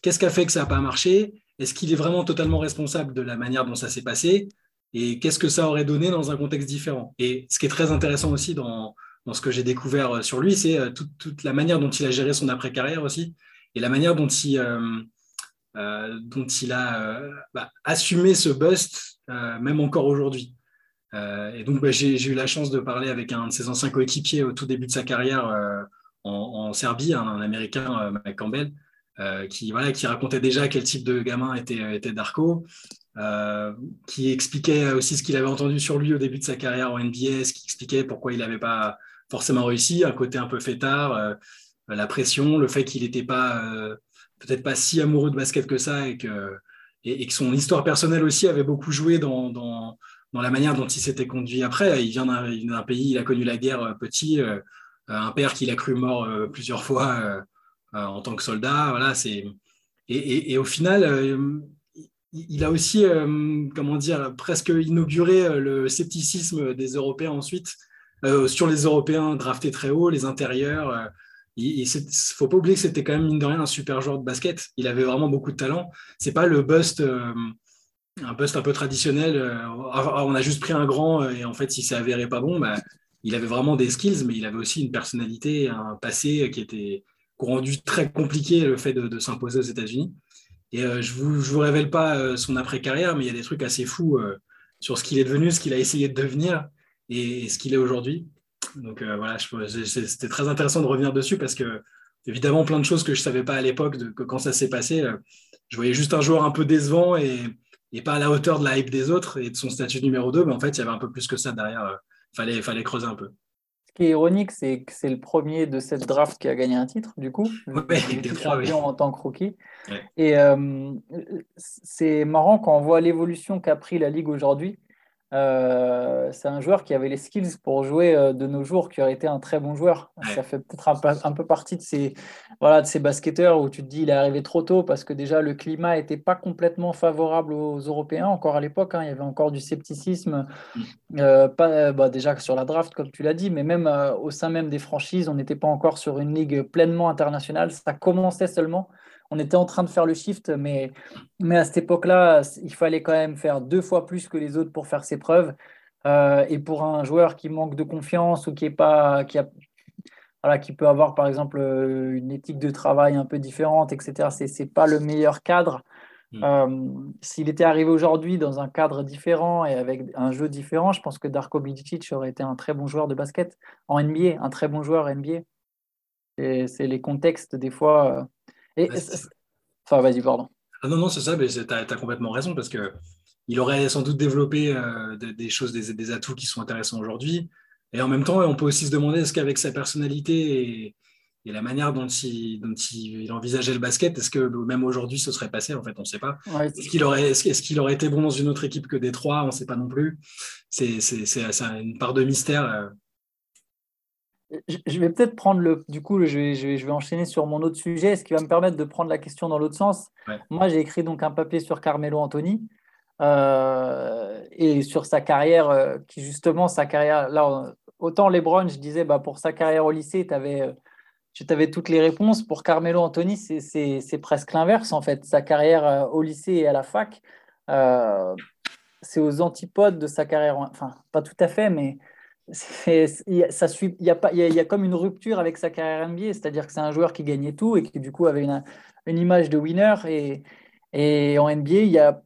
qu'est-ce qui a fait que ça n'a pas marché? Est-ce qu'il est vraiment totalement responsable de la manière dont ça s'est passé? Et qu'est-ce que ça aurait donné dans un contexte différent? Et ce qui est très intéressant aussi dans, ce que j'ai découvert euh, sur lui, c'est euh, toute, la manière dont il a géré son après-carrière aussi, et la manière dont il, euh, dont il a bah, assumé ce bust, même encore aujourd'hui. Et donc, bah, j'ai eu la chance de parler avec un de ses anciens coéquipiers au tout début de sa carrière en, Serbie, un Américain, Mike Campbell, euh, qui, voilà, qui racontait déjà quel type de gamin était, Darko, euh, qui expliquait aussi ce qu'il avait entendu sur lui au début de sa carrière en NBA, qui expliquait pourquoi il n'avait pas forcément réussi, un côté un peu fêtard, euh, la pression, le fait qu'il n'était pas peut-être pas si amoureux de basket que ça et que, son histoire personnelle aussi avait beaucoup joué dans, dans la manière dont il s'était conduit après. Il vient d'un pays, il a connu la guerre petit, un père qu'il a cru mort plusieurs fois euh, en tant que soldat. Voilà, et, au final, euh, il a aussi, euh, comment dire, presque inauguré le scepticisme des Européens ensuite sur les Européens draftés très haut, les intérieurs. Il ne faut pas oublier que c'était quand même, mine de rien, un super joueur de basket. Il avait vraiment beaucoup de talent. C'est pas le bust, un bust un peu traditionnel. on a juste pris un grand et en fait, il s'est avéré pas bon. Bah, il avait vraiment des skills, mais il avait aussi une personnalité, un passé qui était, rendu très compliqué le fait de, s'imposer aux États-Unis. Et euh, je ne vous, révèle pas euh, son après-carrière, mais il y a des trucs assez fous euh, sur ce qu'il est devenu, ce qu'il a essayé de devenir et, ce qu'il est aujourd'hui. Donc voilà, c'était très intéressant de revenir dessus parce que, évidemment, plein de choses que je ne savais pas à l'époque, que quand ça s'est passé, je voyais juste un joueur un peu décevant et, et, pas à la hauteur de la hype des autres et de son statut numéro 2, mais en fait, il y avait un peu plus que ça derrière. Il fallait, fallait creuser un peu qui est ironique, c'est que c'est le premier de cette draft qui a gagné un titre, du coup. *laughs* Ouais, en tant que rookie. Et euh, c'est marrant quand on voit l'évolution qu'a pris la Ligue aujourd'hui. Euh, c'est un joueur qui avait les skills pour jouer euh, de nos jours, qui aurait été un très bon joueur. Ça fait peut-être un, peu partie de ces, voilà, de ces basketteurs où tu te dis il est arrivé trop tôt parce que déjà le climat n'était pas complètement favorable aux Européens encore à l'époque. Hein. il y avait encore du scepticisme, mm. euh, pas, bah, déjà sur la draft comme tu l'as dit, mais même au sein même des franchises, on n'était pas encore sur une ligue pleinement internationale. Ça commençait seulement on était en train de faire le shift, mais, mais à cette époque-là, il fallait quand même faire deux fois plus que les autres pour faire ses preuves. Euh, et pour un joueur qui manque de confiance ou qui est pas, qui a, voilà, qui peut avoir par exemple euh, une éthique de travail un peu différente, etc. C'est n'est pas le meilleur cadre. Hmm. Euh, s'il était arrivé aujourd'hui dans un cadre différent et avec un jeu différent, je pense que Darko Bilicic aurait été un très bon joueur de basket en NBA, un très bon joueur NBA. C'est les contextes des fois enfin, vas-y, pardon. Ah non, non, c'est ça, mais tu as, complètement raison parce que il aurait sans doute développé euh, des, choses, des, atouts qui sont intéressants aujourd'hui. Et en même temps, on peut aussi se demander est-ce qu'avec sa personnalité et, la manière dont il, dont il, envisageait le basket, est-ce que même aujourd'hui ce serait passé? En fait, on ne sait pas. est-ce qu'il aurait, est aurait été bon dans une autre équipe que Détroit? On ne sait pas non plus. C'est une part de mystère. Euh, je vais peut-être prendre le. Du coup, je vais, je, vais, enchaîner sur mon autre sujet, ce qui va me permettre de prendre la question dans l'autre sens. Moi, j'ai écrit donc un papier sur Carmelo Anthony euh, et sur sa carrière, euh, qui justement, sa carrière. Là, autant LeBron, je disais, bah, pour sa carrière au lycée, tu avais, avais, toutes les réponses. Pour Carmelo Anthony, c'est presque l'inverse, en fait. Sa carrière euh, au lycée et à la fac, c'est aux antipodes de sa carrière. Enfin, pas tout à fait, mais ça suit, il y, a pas, il, y a, comme une rupture avec sa carrière NBA, c'est-à-dire que c'est un joueur qui gagnait tout et qui du coup avait une, une image de winner. Et, et, en NBA, il y a,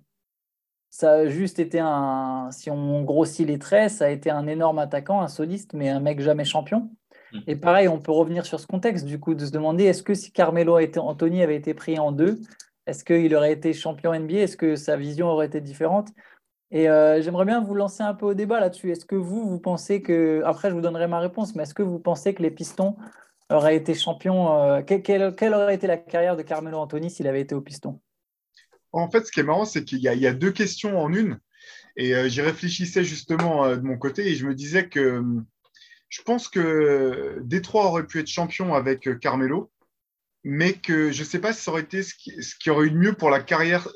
ça a juste été un, si on grossit les traits, ça a été un énorme attaquant, un soliste, mais un mec jamais champion. Mm. Et pareil, on peut revenir sur ce contexte, du coup, de se demander est-ce que si Carmelo été, Anthony avait été pris en deux, est-ce qu'il aurait été champion NBA Est-ce que sa vision aurait été différente? Et euh, j'aimerais bien vous lancer un peu au débat là-dessus. Est-ce que vous, vous pensez que, après je vous donnerai ma réponse, mais est-ce que vous pensez que les Pistons auraient été champions euh, quelle, aurait été la carrière de Carmelo Anthony s'il avait été au Piston? En fait, ce qui est marrant, c'est qu'il y, a deux questions en une. Et euh, j'y réfléchissais justement de mon côté et je me disais que je pense que Détroit aurait pu être champion avec Carmelo, mais que je ne sais pas si ça aurait été ce qui, aurait eu de mieux pour la carrière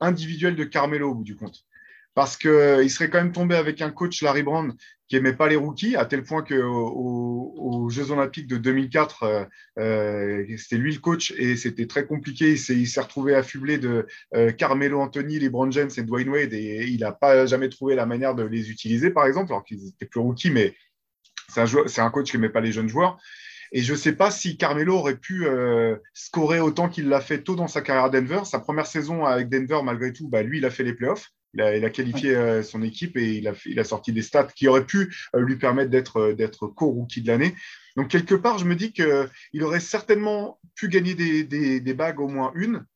individuelle de Carmelo au bout du compte parce qu'il serait quand même tombé avec un coach, Larry Brand, qui n'aimait pas les rookies, à tel point qu'aux aux Jeux Olympiques de 2004, euh, euh, c'était lui le coach et c'était très compliqué. Il s'est retrouvé affublé de euh, Carmelo Anthony, LeBron James et Dwayne Wade et il n'a pas jamais trouvé la manière de les utiliser, par exemple, alors qu'ils étaient plus rookies, mais c'est un, un, coach qui n'aimait pas les jeunes joueurs. Et je ne sais pas si Carmelo aurait pu scorer autant qu'il l'a fait tôt dans sa carrière à Denver. Sa première saison avec Denver, malgré tout, bah, lui, il a fait les playoffs. Il a, qualifié euh, son équipe et il a, il a, sorti des stats qui auraient pu euh, lui permettre d'être euh, co-rookie de l'année. Donc, quelque part, je me dis qu'il aurait certainement pu gagner des, des, bagues, au moins une,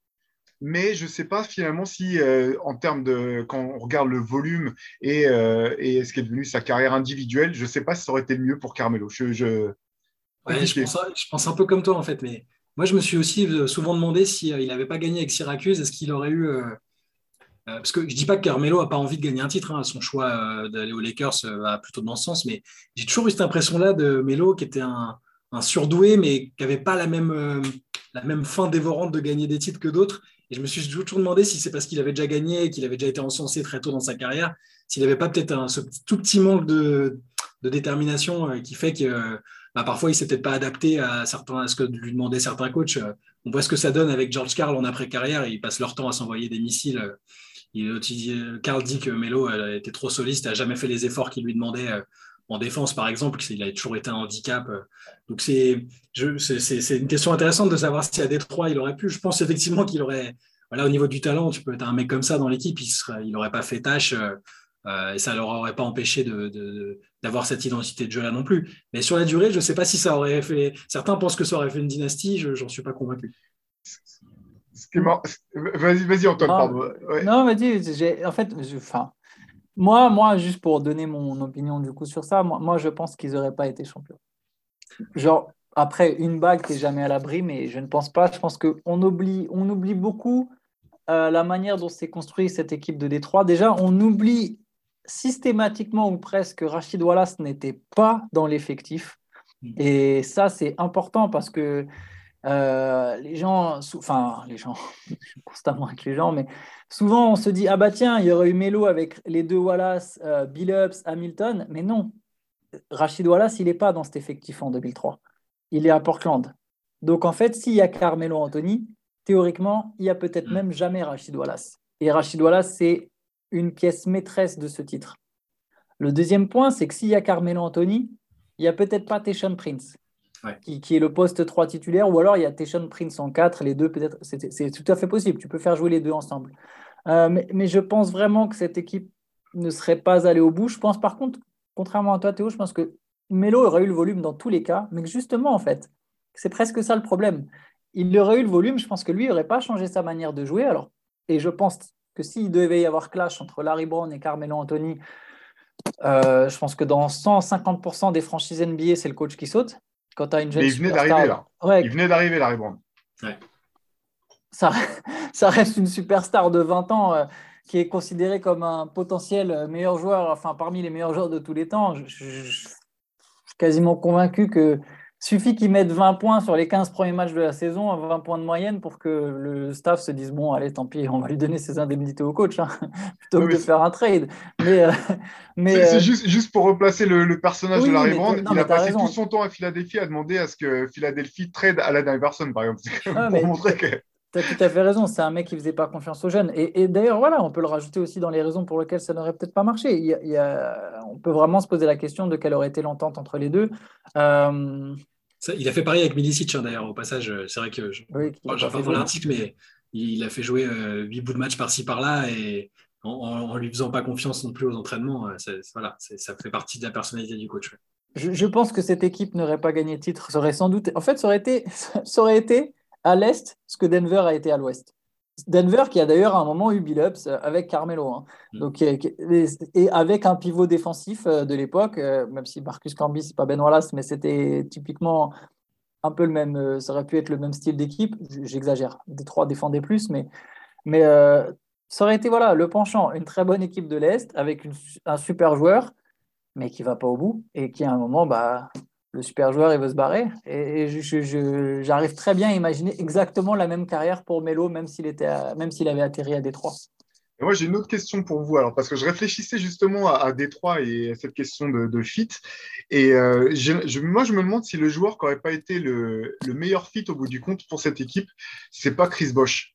mais je ne sais pas finalement si, en termes de, quand on regarde le volume et, et ce qui est devenu sa carrière individuelle, je ne sais pas si ça aurait été le mieux pour Carmelo. Je, je... je, pense, je, pense, un peu comme toi, en fait, mais moi, je me suis aussi souvent demandé s'il il n'avait pas gagné avec Syracuse, est-ce qu'il aurait eu parce que je ne dis pas que Carmelo n'a pas envie de gagner un titre, hein, son choix euh, d'aller aux Lakers euh, va plutôt dans ce sens, mais j'ai toujours eu cette impression-là de Melo qui était un, surdoué, mais qui n'avait pas la même, la même fin dévorante de gagner des titres que d'autres. Et je me suis toujours demandé si c'est parce qu'il avait déjà gagné et qu'il avait déjà été encensé très tôt dans sa carrière, s'il n'avait pas peut-être ce tout petit manque de, détermination qui fait que bah, parfois il ne s'est peut-être pas adapté à, certains, à ce que lui demandaient certains coachs. On voit ce que ça donne avec George Carl en après-carrière, ils passent leur temps à s'envoyer des missiles il, Carl dit que Melo était trop soliste, n'a jamais fait les efforts qu'il lui demandait euh, en défense, par exemple, il a toujours été un handicap. Euh. Donc, c'est une question intéressante de savoir si à Détroit, il aurait pu. Je pense effectivement qu'il aurait, voilà, au niveau du talent, tu peux être un mec comme ça dans l'équipe, il n'aurait pas fait tâche euh, et ça ne leur aurait pas empêché d'avoir cette identité de jeu-là non plus. Mais sur la durée, je ne sais pas si ça aurait fait. Certains pensent que ça aurait fait une dynastie, je n'en suis pas convaincu. Vas-y, vas-y, Antoine, non, pardon. Non, vas-y. En fait, enfin, moi, moi, juste pour donner mon opinion du coup sur ça, moi, moi je pense qu'ils n'auraient pas été champions. Genre, après, une bague, tu n'es jamais à l'abri, mais je ne pense pas. Je pense qu'on oublie, on oublie beaucoup euh, la manière dont s'est construite cette équipe de Détroit. Déjà, on oublie systématiquement ou presque que Rachid Wallace n'était pas dans l'effectif. Mm. Et ça, c'est important parce que euh, les gens, enfin, les gens, je suis *laughs* constamment avec les gens, mais souvent on se dit Ah bah tiens, il y aurait eu Melo avec les deux Wallace, euh, Billups, Hamilton, mais non. Rachid Wallace, il n'est pas dans cet effectif en 2003. Il est à Portland. Donc en fait, s'il y a Carmelo Anthony, théoriquement, il y a peut-être mm. même jamais Rachid Wallace. Et Rachid Wallace, c'est une pièce maîtresse de ce titre. Le deuxième point, c'est que s'il y a Carmelo Anthony, il n'y a peut-être pas Teshon Prince qui, est le poste 3 titulaire, ou alors il y a Teshon Prince en 4, les deux peut-être, c'est tout à fait possible, tu peux faire jouer les deux ensemble. Euh, mais, je pense vraiment que cette équipe ne serait pas allée au bout. Je pense par contre, contrairement à toi Théo, je pense que Melo aurait eu le volume dans tous les cas, mais justement en fait, c'est presque ça le problème. Il aurait eu le volume, je pense que lui n'aurait pas changé sa manière de jouer. Alors, et je pense que s'il devait y avoir clash entre Larry Brown et Carmelo Anthony, euh, je pense que dans 150% des franchises NBA, c'est le coach qui saute quand tu as une jeune Mais il venait d'arriver là. Il venait d'arriver, Larry Brown. Ça, *laughs* ça, reste une superstar de 20 ans euh, qui est considérée comme un potentiel meilleur joueur, enfin parmi les meilleurs joueurs de tous les temps. je suis quasiment convaincu que suffit qu'ils mettent 20 points sur les 15 premiers matchs de la saison, 20 points de moyenne, pour que le staff se dise bon, allez, tant pis, on va lui donner ses indemnités au coach, hein, *laughs* plutôt que de faire un trade. Mais, euh, mais c'est, euh, juste, juste, pour replacer le, personnage de Larry Brown, il a passé tout son temps à Philadelphie à demander à ce que Philadelphie trade à la Iverson, par exemple. *laughs* Ah, pour montrer que. Tu as tout à fait raison, c'est un mec qui faisait pas confiance aux jeunes. Et, d'ailleurs, voilà, on peut le rajouter aussi dans les raisons pour lesquelles ça n'aurait peut-être pas marché. Il on peut vraiment se poser la question de quelle aurait été l'entente entre les deux. Euh, il a fait pareil avec Milicic hein, d'ailleurs, au passage. Euh, c'est vrai que je oui, dans l'article, mais il a fait jouer euh, huit bouts de match par-ci par-là et en, ne lui faisant pas confiance non plus aux entraînements. Euh, voilà, ça fait partie de la personnalité du coach. Je, pense que cette équipe n'aurait pas gagné de titre. Ça aurait sans doute. En fait, ça aurait été, *laughs* ça aurait été à l'est ce que Denver a été à l'ouest. Denver qui a d'ailleurs à un moment eu Bill Ups avec Carmelo. Hein. Mm. Donc, et avec un pivot défensif euh, de l'époque, euh, même si Marcus Camby, c'est pas Ben Wallace, mais c'était typiquement un peu le même, euh, ça aurait pu être le même style d'équipe. J'exagère. Détroit défendait plus, mais Mais ça aurait été voilà, le penchant, une très bonne équipe de l'Est avec un super joueur, mais qui ne va pas au bout et qui à un moment, bah, le super joueur, il veut se barrer. Et, j'arrive très bien à imaginer exactement la même carrière pour Melo, même s'il avait atterri à Détroit. moi, j'ai une autre question pour vous, alors, parce que je réfléchissais justement à, Détroit et à cette question de, fit. Et euh, moi, je me demande si le joueur qui n'aurait pas été le, le, meilleur fit au bout du compte pour cette équipe, c'est pas Chris Bosch.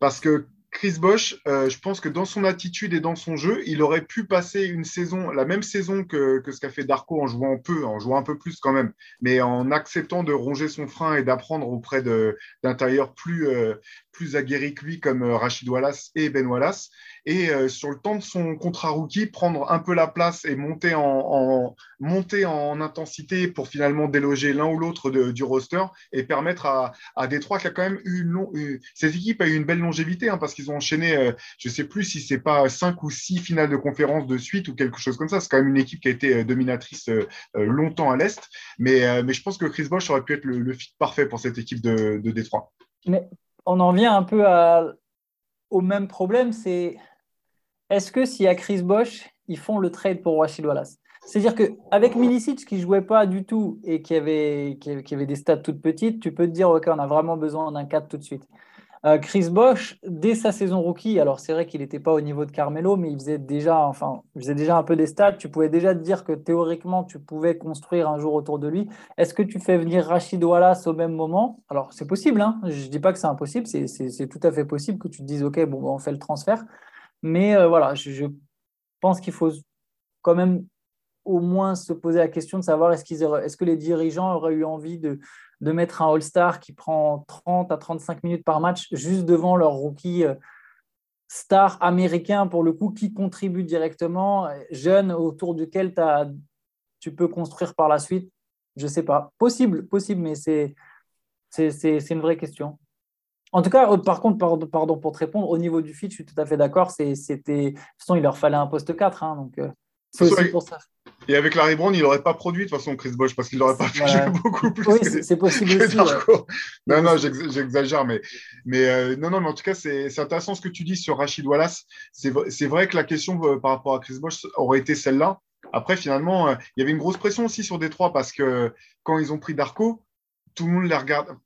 Parce que Chris Bosch, euh, je pense que dans son attitude et dans son jeu, il aurait pu passer une saison, la même saison que, ce qu'a fait Darko en jouant peu, en jouant un peu plus quand même, mais en acceptant de ronger son frein et d'apprendre auprès d'un tailleur plus, euh, plus aguerri que lui comme euh, Rachid Wallace et Ben Wallace et euh, sur le temps de son contrat rookie, prendre un peu la place et monter en, intensité pour finalement déloger l'un ou l'autre du roster et permettre à, à Détroit qui a quand même eu une, cette équipe a eu une belle longévité hein, parce qu'ils ont enchaîné, euh, je ne sais plus si c'est pas cinq ou six finales de conférence de suite ou quelque chose comme ça. C'est quand même une équipe qui a été euh, dominatrice longtemps à l'Est. Mais, mais je pense que Chris Bosch aurait pu être le, fit parfait pour cette équipe de, de Détroit. Mais on en vient un peu au même problème, c'est est-ce que s'il y a Chris Bosch, ils font le trade pour Rachid Wallace? C'est-à-dire qu'avec Milicic qui ne jouait pas du tout et qui avait, qui avait des stats toutes petites, tu peux te dire, OK, on a vraiment besoin d'un 4 tout de suite. Euh, Chris Bosch, dès sa saison rookie, alors c'est vrai qu'il n'était pas au niveau de Carmelo, mais il faisait déjà, enfin, il faisait déjà un peu des stats. Tu pouvais déjà te dire que théoriquement, tu pouvais construire un jour autour de lui. Est-ce que tu fais venir Rachid Wallace au même moment? Alors c'est possible, hein je ne dis pas que c'est impossible, c'est tout à fait possible que tu te dises, OK, bon, on fait le transfert. Mais euh, voilà, je, pense qu'il faut quand même au moins se poser la question de savoir est-ce, est-ce que les dirigeants auraient eu envie de, de mettre un All-Star qui prend 30 à 35 minutes par match juste devant leur rookie euh, star américain, pour le coup, qui contribue directement, jeune, autour duquel tu peux construire par la suite? Je ne sais pas. Possible, possible, mais c'est, une vraie question. En tout cas, euh, par contre, pardon, pour te répondre, au niveau du fit, je suis tout à fait d'accord. C'était, de toute façon, il leur fallait un poste 4. Hein, donc, euh, c'est aussi pour ça. Et avec Larry Brown, il n'aurait pas produit de toute façon Chris Bosch parce qu'il n'aurait pas fait *laughs* beaucoup plus. Oui, c'est possible aussi. Non, non, j'exagère, mais, mais euh, non, non, mais en tout cas, c'est intéressant ce que tu dis sur Rachid Wallace. C'est vrai que la question par rapport à Chris Bosch aurait été celle-là. Après, finalement, il y avait une grosse pression aussi sur Détroit parce que quand ils ont pris Darko, tout le monde les regarde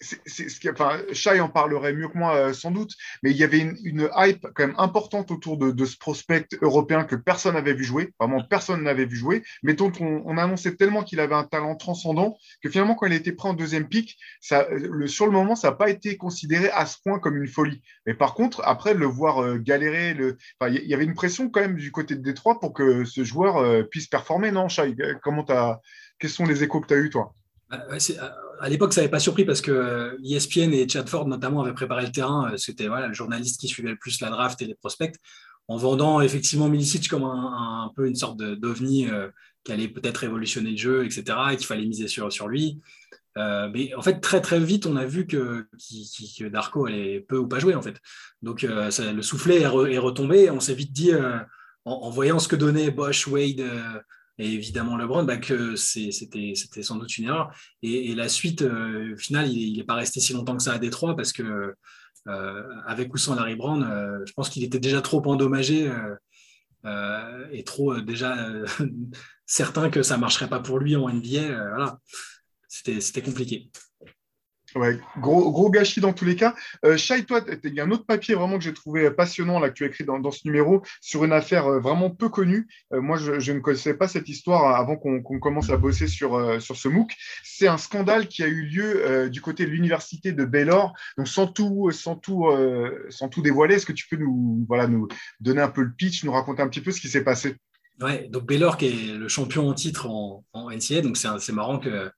c'est Shai en parlerait mieux que moi euh, sans doute, mais il y avait une, hype quand même importante autour de, ce prospect européen que personne n'avait vu jouer, vraiment personne n'avait vu jouer, mais dont on, annonçait tellement qu'il avait un talent transcendant que finalement quand il a été pris en deuxième pic, sur le moment ça n'a pas été considéré à ce point comme une folie. Mais par contre après le voir euh, galérer, il y, avait une pression quand même du côté de Détroit pour que ce joueur euh, puisse performer, non Shai? Comment quels sont les échos que tu as eu toi? Bah, à l'époque, ça n'avait pas surpris parce que ESPN et Chad Ford notamment avaient préparé le terrain. Euh, c'était voilà, le journaliste qui suivait le plus la draft et les prospects, en vendant effectivement Milicic comme un, peu une sorte d'ovni euh, qui allait peut-être révolutionner le jeu, etc., et qu'il fallait miser sur, lui. Euh, mais en fait, très très vite, on a vu que, Darko allait peu ou pas jouer en fait. Donc le soufflet est, retombé. On s'est vite dit, en, voyant ce que donnait Bosch, Wade, et évidemment LeBron, bah, que c'était sans doute une erreur. Et, la suite, euh, au final, il n'est pas resté si longtemps que ça à Détroit parce que euh, avec ou sans Larry Brown, euh, je pense qu'il était déjà trop endommagé et trop déjà *laughs* certain que ça ne marcherait pas pour lui en NBA. voilà, c'était compliqué. Gros, gâchis dans tous les cas. Euh, toi, il y a un autre papier vraiment que j'ai trouvé passionnant là, que tu as écrit dans, ce numéro sur une affaire euh, vraiment peu connue. Euh, moi, je, ne connaissais pas cette histoire avant qu'on commence à bosser sur, euh, sur ce MOOC. C'est un scandale qui a eu lieu du côté de l'université de Baylor. Donc, sans tout, sans tout, sans tout dévoiler, est-ce que tu peux nous, voilà, nous donner un peu le pitch, nous raconter un petit peu ce qui s'est passé? Ouais, donc Baylor qui est le champion en titre en, NCAA, donc c'est marrant que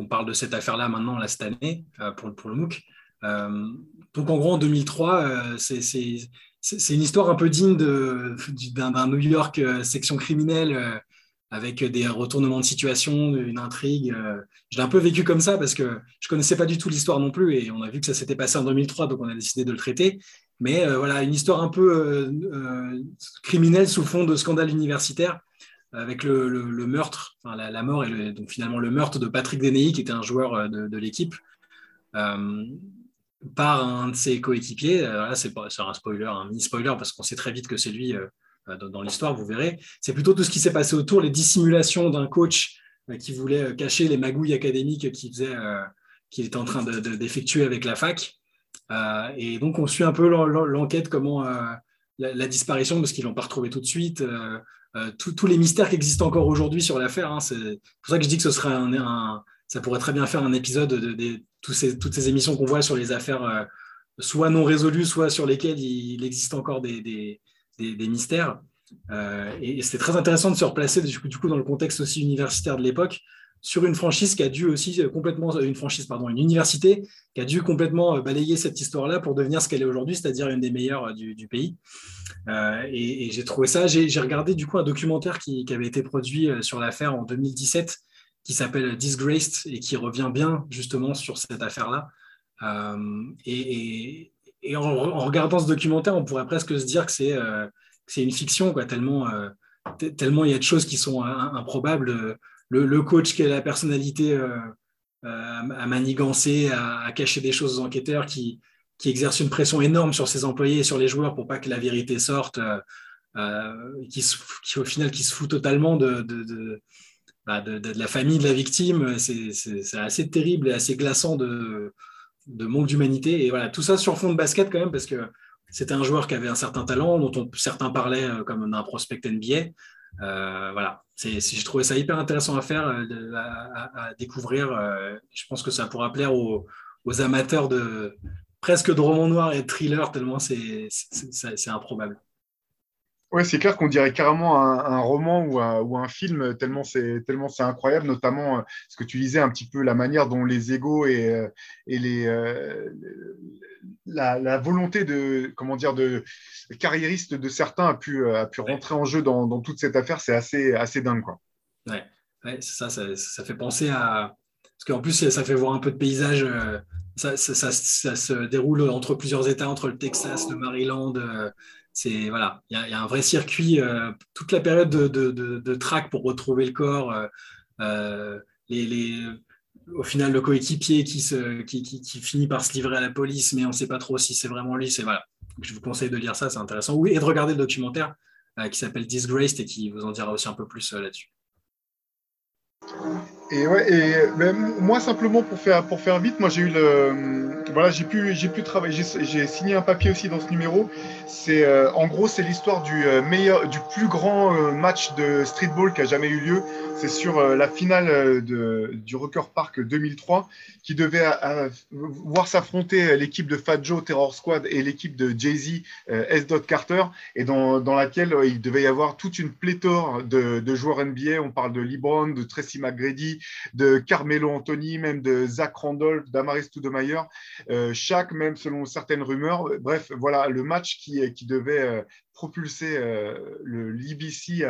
on parle de cette affaire-là maintenant, là, cette année, euh, pour, pour, le MOOC. Euh, donc, en gros, en 2003, euh, c'est une histoire un peu digne d'un New York section criminelle avec des retournements de situation, une intrigue. je l'ai un peu vécu comme ça parce que je connaissais pas du tout l'histoire non plus et on a vu que ça s'était passé en 2003, donc on a décidé de le traiter. Mais voilà, une histoire un peu criminelle sous fond de scandale universitaire avec le, meurtre, enfin, la, mort et donc finalement le meurtre de Patrick Deney, qui était un joueur euh, de, l'équipe. Euh, par un de ses coéquipiers. Là, c'est un spoiler, un mini-spoiler, parce qu'on sait très vite que c'est lui dans, l'histoire, vous verrez. C'est plutôt tout ce qui s'est passé autour, les dissimulations d'un coach qui voulait cacher les magouilles académiques qu'il faisait, qu'il était en train d'effectuer avec la fac. et donc, on suit un peu l'enquête, comment la, disparition, parce qu'ils ne l'ont pas retrouvé tout de suite. Tous les mystères qui existent encore aujourd'hui sur l'affaire. Hein, c'est pour ça que je dis que ce serait un, ça pourrait très bien faire un épisode de, toutes ces émissions qu'on voit sur les affaires euh, soit non résolues, soit sur lesquelles il, existe encore des, mystères. Euh, et, c'était très intéressant de se replacer du coup, dans le contexte aussi universitaire de l'époque sur une franchise qui a dû aussi complètement, une franchise, pardon, une université qui a dû complètement euh, balayer cette histoire-là pour devenir ce qu'elle est aujourd'hui, c'est-à-dire une des meilleures du, pays. et, j'ai trouvé ça, j'ai regardé du coup un documentaire qui, avait été produit sur l'affaire en 2017 qui s'appelle Disgraced et qui revient bien justement sur cette affaire-là. Euh, et, en, regardant ce documentaire, on pourrait presque se dire que c'est euh, une fiction, quoi, tellement, euh, tellement il y a de choses qui sont improbables. Le, coach qui a la personnalité à manigancer, à, cacher des choses aux enquêteurs, qui, exerce une pression énorme sur ses employés et sur les joueurs pour pas que la vérité sorte, qui, qui, au final qui se fout totalement de, bah, la famille de la victime. C'est assez terrible et assez glaçant de, manque d'humanité. Et voilà, tout ça sur fond de basket quand même, parce que c'était un joueur qui avait un certain talent, dont certains parlaient euh, comme d'un prospect NBA. Euh, voilà, j'ai trouvé ça hyper intéressant à faire, euh, à, découvrir. je pense que ça pourra plaire aux, aux, amateurs de presque de romans noirs et de thrillers, tellement c'est improbable. Oui, c'est clair qu'on dirait carrément un, roman ou un, ou un, film, tellement c'est tellement c'est incroyable, notamment euh, ce que tu disais un petit peu la manière dont les égaux et, euh, et les euh, la, volonté de comment dire de carriériste de certains a pu a pu rentrer en jeu dans, dans toute cette affaire, c'est assez assez dingue quoi. Ouais, ouais ça, ça, ça, fait penser à parce qu'en plus ça fait voir un peu de paysage. Ça, ça, se déroule entre plusieurs États, entre le Texas, le Maryland c'est voilà, il y, a un vrai circuit, euh, toute la période de, de, track pour retrouver le corps, euh, euh, les, au final le coéquipier qui, se, qui, qui, finit par se livrer à la police, mais on ne sait pas trop si c'est vraiment lui. C'est voilà, je vous conseille de lire ça, c'est intéressant. Oui, et de regarder le documentaire qui s'appelle Disgraced et qui vous en dira aussi un peu plus là-dessus. Et ouais, et moi simplement pour faire pour faire vite, moi j'ai eu le voilà, j'ai pu j'ai pu travailler, j'ai signé un papier aussi dans ce numéro. C'est euh, en gros c'est l'histoire du euh, meilleur, du plus grand euh, match de streetball qui a jamais eu lieu. C'est sur la finale de, du Rocker Park 2003 qui devait voir s'affronter l'équipe de Fat Joe Terror Squad et l'équipe de Jay Z S. Carter et dans, dans laquelle il devait y avoir toute une pléthore de, de joueurs NBA. On parle de LeBron, de Tracy McGrady, de Carmelo Anthony, même de Zach Randolph, d'Amaris Stoudemire, euh, chaque, même selon certaines rumeurs. Bref, voilà le match qui, qui devait euh, propulser euh, le l'IBC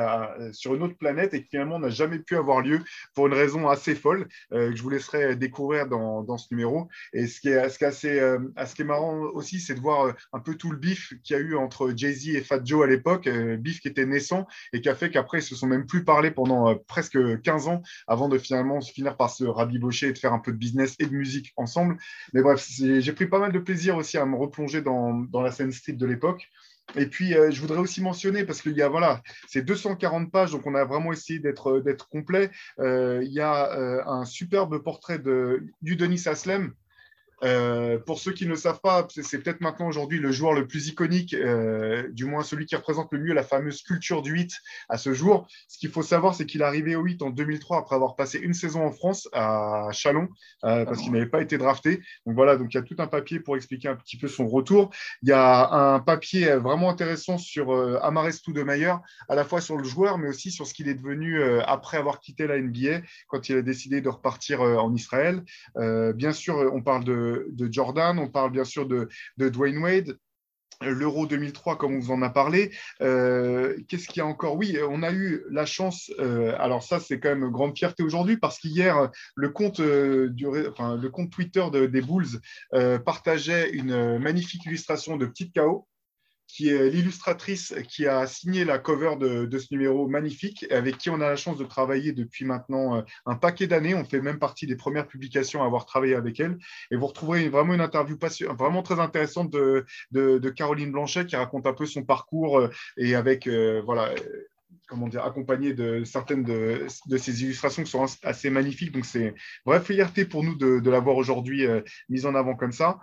sur une autre planète et qui finalement n'a jamais pu avoir lieu pour une raison assez folle que je vous laisserai découvrir dans, dans ce numéro. Et ce qui est, ce est assez, marrant aussi, c'est de voir un peu tout le bif qu'il y a eu entre Jay-Z et Fat Joe à l'époque, bif qui était naissant et qui a fait qu'après ils se sont même plus parlé pendant presque 15 ans avant de finalement finir par se rabibocher et de faire un peu de business et de musique ensemble. Mais bref, j'ai pris pas mal de plaisir aussi à me replonger dans, dans la scène street de l'époque. Et puis, euh, je voudrais aussi mentionner, parce qu'il y a, voilà, c'est 240 pages, donc on a vraiment essayé d'être complet. Euh, il y a euh, un superbe portrait de, du Denis Aslem, euh, pour ceux qui ne savent pas, c'est peut-être maintenant aujourd'hui le joueur le plus iconique, euh, du moins celui qui représente le mieux la fameuse culture du 8 à ce jour. Ce qu'il faut savoir, c'est qu'il est arrivé au 8 en 2003 après avoir passé une saison en France à Chalon euh, parce qu'il n'avait pas été drafté. Donc voilà, donc il y a tout un papier pour expliquer un petit peu son retour. Il y a un papier vraiment intéressant sur Amarestou de Mayer, à la fois sur le joueur, mais aussi sur ce qu'il est devenu après avoir quitté la NBA quand il a décidé de repartir en Israël. bien sûr, on parle de de, Jordan, on parle bien sûr de, Dwayne Wade, l'Euro 2003, comme on vous en a parlé. Euh, qu'est-ce qu'il y a encore? Oui, on a eu la chance, euh, alors ça c'est quand même grande fierté aujourd'hui, parce qu'hier, le, compte, euh, Twitter des Bulls partageait une magnifique illustration de Petite KO qui est l'illustratrice qui a signé la cover de, ce numéro magnifique, avec qui on a la chance de travailler depuis maintenant euh, un paquet d'années. On fait même partie des premières publications à avoir travaillé avec elle. Et vous retrouverez vraiment une interview vraiment très intéressante de, Caroline Blanchet qui raconte un peu son parcours euh, et avec, euh, voilà, comment dire, accompagné de certaines de, de, ces illustrations qui sont assez magnifiques. Donc, c'est vraie fierté pour nous de, de l'avoir aujourd'hui mise en avant comme ça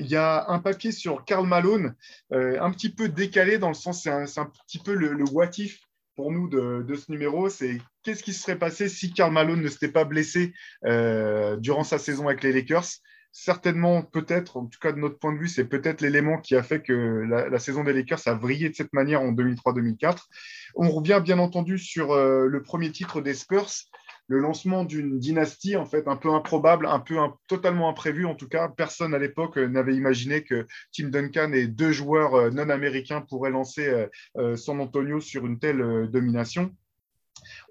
il y a un papier sur Karl Malone, euh, un petit peu décalé dans le sens, c'est un, petit peu le, what if pour nous de, ce numéro, c'est qu'est-ce qui se serait passé si Karl Malone ne s'était pas blessé euh, durant sa saison avec les Lakers? Certainement, peut-être, en tout cas de notre point de vue, c'est peut-être l'élément qui a fait que la, la, saison des Lakers a vrillé de cette manière en 2003-2004. On revient bien entendu sur euh, le premier titre des Spurs, le lancement d'une dynastie en fait un peu improbable, un peu totalement imprévu en tout cas. Personne à l'époque euh, n'avait imaginé que Tim Duncan et deux joueurs euh, non américains pourraient lancer euh, San Antonio sur une telle domination.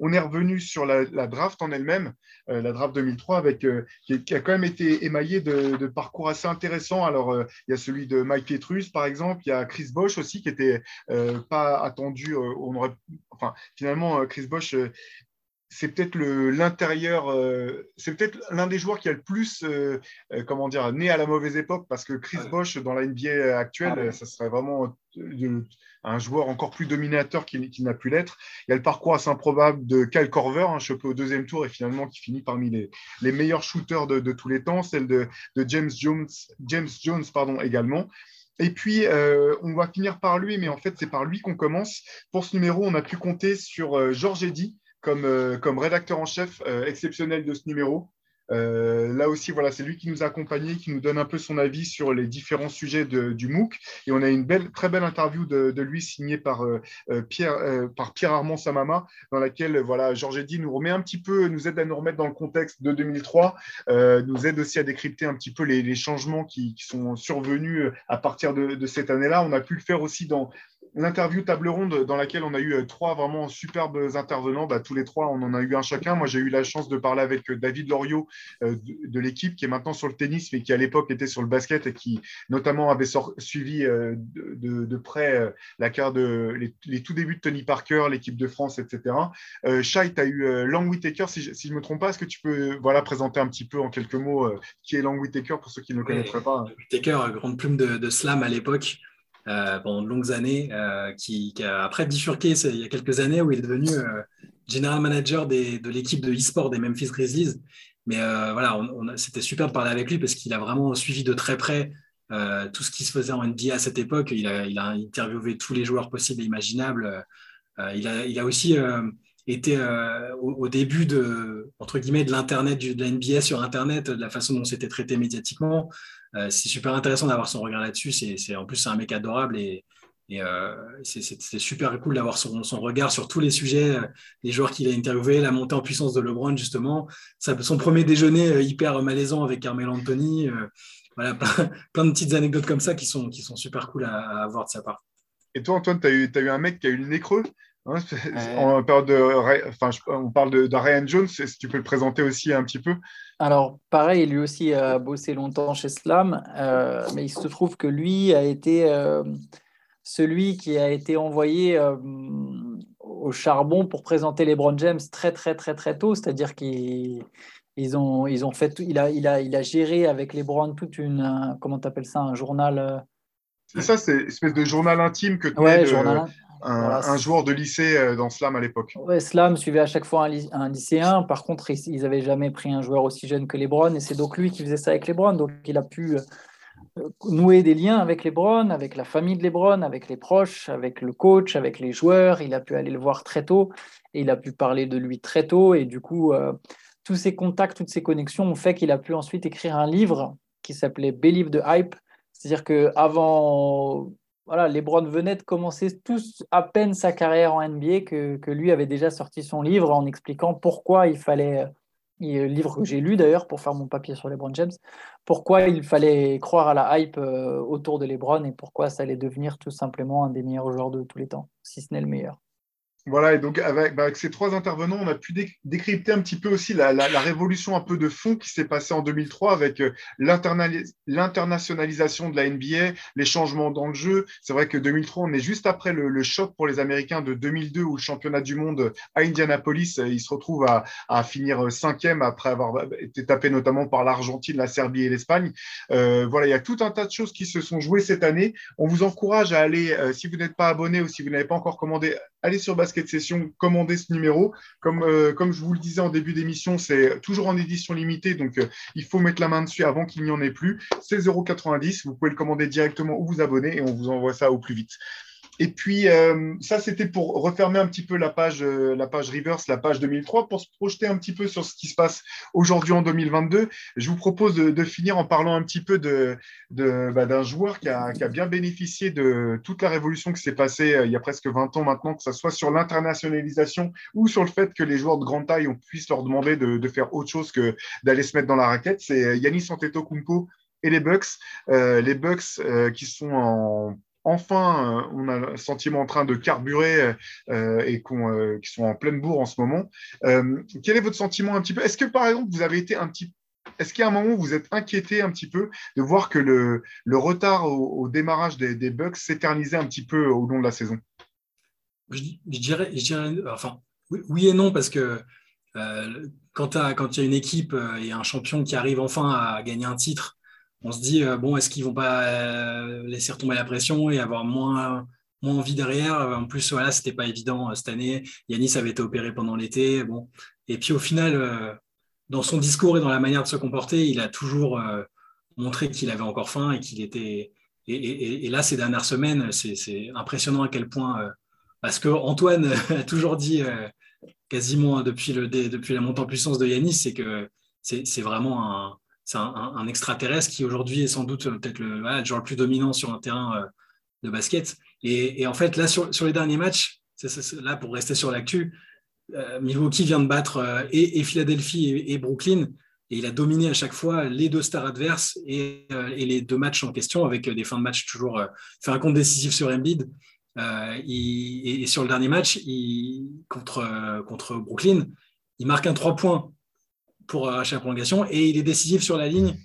On est revenu sur la, draft en elle-même, la draft 2003, avec, qui, a quand même été émaillée de, parcours assez intéressants. Alors, il y a celui de Mike Pietrus, par exemple, il y a Chris Bosch aussi, qui n'était pas attendu. on aurait, finalement, Chris Bosch c'est peut-être l'intérieur, euh, c'est peut-être l'un des joueurs qui a le plus, euh, euh, comment dire, né à la mauvaise époque, parce que Chris Bosch dans la NBA actuelle, ah ça serait vraiment un joueur encore plus dominateur qu'il n'a pu l'être. Il y a le parcours assez improbable de Kyle Korver, un hein, chopé au deuxième tour et finalement qui finit parmi les, les meilleurs shooters de, de, tous les temps, celle de, de James Jones, James Jones pardon, également. Et puis, on va finir par lui, mais en fait, c'est par lui qu'on commence. Pour ce numéro, on a pu compter sur Georges Eddy, comme, euh, comme rédacteur en chef euh, exceptionnel de ce numéro. Euh, là aussi, voilà, c'est lui qui nous a accompagnés, qui nous donne un peu son avis sur les différents sujets du MOOC. Et on a une très belle interview de, lui signée par, Pierre, par Pierre Armand Samama, dans laquelle voilà, Georges Eddy nous remet un petit peu, nous aide à nous remettre dans le contexte de 2003, nous aide aussi à décrypter un petit peu les, changements qui, sont survenus à partir de cette année-là. On a pu le faire aussi dans, l'interview table ronde dans laquelle on a eu euh, trois vraiment superbes intervenants. Bah, tous les trois, on en a eu un chacun. Moi, j'ai eu la chance de parler avec euh, David Loriot euh, de, l'équipe qui est maintenant sur le tennis, mais qui à l'époque était sur le basket et qui notamment avait suivi de, près la carte de les, tout débuts de Tony Parker, l'équipe de France, etc. Shai, tu as eu Lang Whitaker, si je ne me trompe pas. Est-ce que tu peux voilà, présenter un petit peu en quelques mots qui est Lang Whitaker pour ceux qui ne le connaîtraient pas Whitaker, grande plume de slam à l'époque. Euh, pendant de longues années, euh, qui, a après bifurqué il y a quelques années où il est devenu euh, general manager de l'équipe de e-sport des Memphis Grizzlies. Mais voilà, c'était super de parler avec lui parce qu'il a vraiment suivi de très près tout ce qui se faisait en NBA à cette époque. Il a, interviewé tous les joueurs possibles et imaginables. il, a, aussi été au, début de, de l'Internet, de la NBA sur Internet, de la façon dont c'était traité médiatiquement. Euh, c'est super intéressant d'avoir son regard là-dessus. C'est, en plus, c'est un mec adorable et, euh, c'est, super cool d'avoir son, regard sur tous les sujets, euh, les joueurs qu'il a interviewés, la montée en puissance de LeBron, justement, son premier déjeuner hyper malaisant avec Carmelo Anthony. voilà, *laughs* plein, de petites anecdotes comme ça qui sont, qui sont super cool à, avoir de sa part. Et toi, Antoine, tu as eu, as eu un mec qui a eu le nez creux hein, on, parle de, enfin, on parle de, Ryan Jones, si tu peux le présenter aussi un petit peu alors, pareil, lui aussi a bossé longtemps chez Slam, euh, mais il se trouve que lui a été euh, celui qui a été envoyé euh, au charbon pour présenter les Brown James très, très, très, très tôt. C'est-à-dire qu'ils ont, ils ont fait, il a, il, a, il a géré avec les Browns toute une, comment tu appelles ça, un journal. C'est ça, c'est une espèce de journal intime que tu ouais, journal un, joueur de lycée euh, dans Slam à l'époque. Ouais, Slam suivait à chaque fois un, lycéen. Par contre, ils n'avaient jamais pris un joueur aussi jeune que Lebron. Et c'est donc lui qui faisait ça avec Lebron. Donc, il a pu euh, nouer des liens avec Lebron, avec la famille de Lebron, avec les proches, avec le coach, avec les joueurs. Il a pu aller le voir très tôt et il a pu parler de lui très tôt. Et du coup, euh, tous ces contacts, toutes ces connexions ont fait qu'il a pu ensuite écrire un livre qui s'appelait Believe the Hype. C'est-à-dire qu'avant voilà, LeBron venait de commencer tous à peine sa carrière en NBA que, lui avait déjà sorti son livre en expliquant pourquoi il fallait, le livre que j'ai lu d'ailleurs pour faire mon papier sur LeBron James, pourquoi il fallait croire à la hype euh, autour de LeBron et pourquoi ça allait devenir tout simplement un des meilleurs joueurs de tous les temps, si ce n'est le meilleur. Voilà, et donc avec, bah, avec, ces trois intervenants, on a pu décrypter un petit peu aussi la, la, la révolution un peu de fond qui s'est passée en 2003 avec euh, l'internationalisation de la NBA, les changements dans le jeu. C'est vrai que 2003, on est juste après le, le, choc pour les Américains de 2002 où le championnat du monde à Indianapolis, euh, ils se retrouvent à, à finir cinquième après avoir été tapé notamment par l'Argentine, la Serbie et l'Espagne. Euh, voilà, il y a tout un tas de choses qui se sont jouées cette année. On vous encourage à aller, euh, si vous n'êtes pas abonné ou si vous n'avez pas encore commandé, allez sur Basket Session, commandez ce numéro. Comme, euh, comme je vous le disais en début d'émission, c'est toujours en édition limitée, donc euh, il faut mettre la main dessus avant qu'il n'y en ait plus. C'est 0,90. Vous pouvez le commander directement ou vous abonner et on vous envoie ça au plus vite. Et puis, euh, ça, c'était pour refermer un petit peu la page, euh, la page reverse, la page 2003, pour se projeter un petit peu sur ce qui se passe aujourd'hui en 2022. Je vous propose de, de, finir en parlant un petit peu de, de, bah, d'un joueur qui a, qui a, bien bénéficié de toute la révolution qui s'est passée euh, il y a presque 20 ans maintenant, que ce soit sur l'internationalisation ou sur le fait que les joueurs de grande taille, on puisse leur demander de, faire autre chose que d'aller se mettre dans la raquette. C'est Yannis Antetokounmpo et les Bucks. Euh, les Bucks euh, qui sont en enfin, euh, on a le sentiment en train de carburer euh, et euh, qui sont en pleine bourre en ce moment. Euh, quel est votre sentiment un petit peu? Est-ce que, par exemple, vous avez été un petit est-ce qu'il y a un moment où vous êtes inquiété un petit peu de voir que le, retard au, démarrage des, Bucks s'éternisait un petit peu au long de la saison? Oui, et non, parce que euh, quand il y a une équipe et un champion qui arrive enfin à gagner un titre, on se dit, euh, bon, est-ce qu'ils vont pas euh, laisser retomber la pression et avoir moins, moins envie derrière? En plus, voilà, c'était pas évident euh, cette année. Yanis avait été opéré pendant l'été. Bon. Et puis au final, dans son discours et dans la manière de se comporter, il a toujours montré qu'il avait encore faim et qu'il était. Et, là, ces dernières semaines, c'est impressionnant à quel point. parce que Antoine *laughs* a toujours dit, quasiment depuis, le, depuis la montée en puissance de Yanis, c'est que c'est vraiment un c'est un, extraterrestre qui aujourd'hui est sans doute euh, peut-être le, joueur le plus dominant sur un terrain euh, de basket. Et, en fait, là, sur, les derniers matchs, là pour rester sur l'actu, euh, Milwaukee vient de battre et, Philadelphie et, Brooklyn. Et il a dominé à chaque fois les deux stars adverses et, les deux matchs en question avec des fins de match toujours fait un compte décisif sur Embiid. Et, sur le dernier match, contre, contre Brooklyn, il marque un 3 points pour arracher la prolongation et il est décisif sur la ligne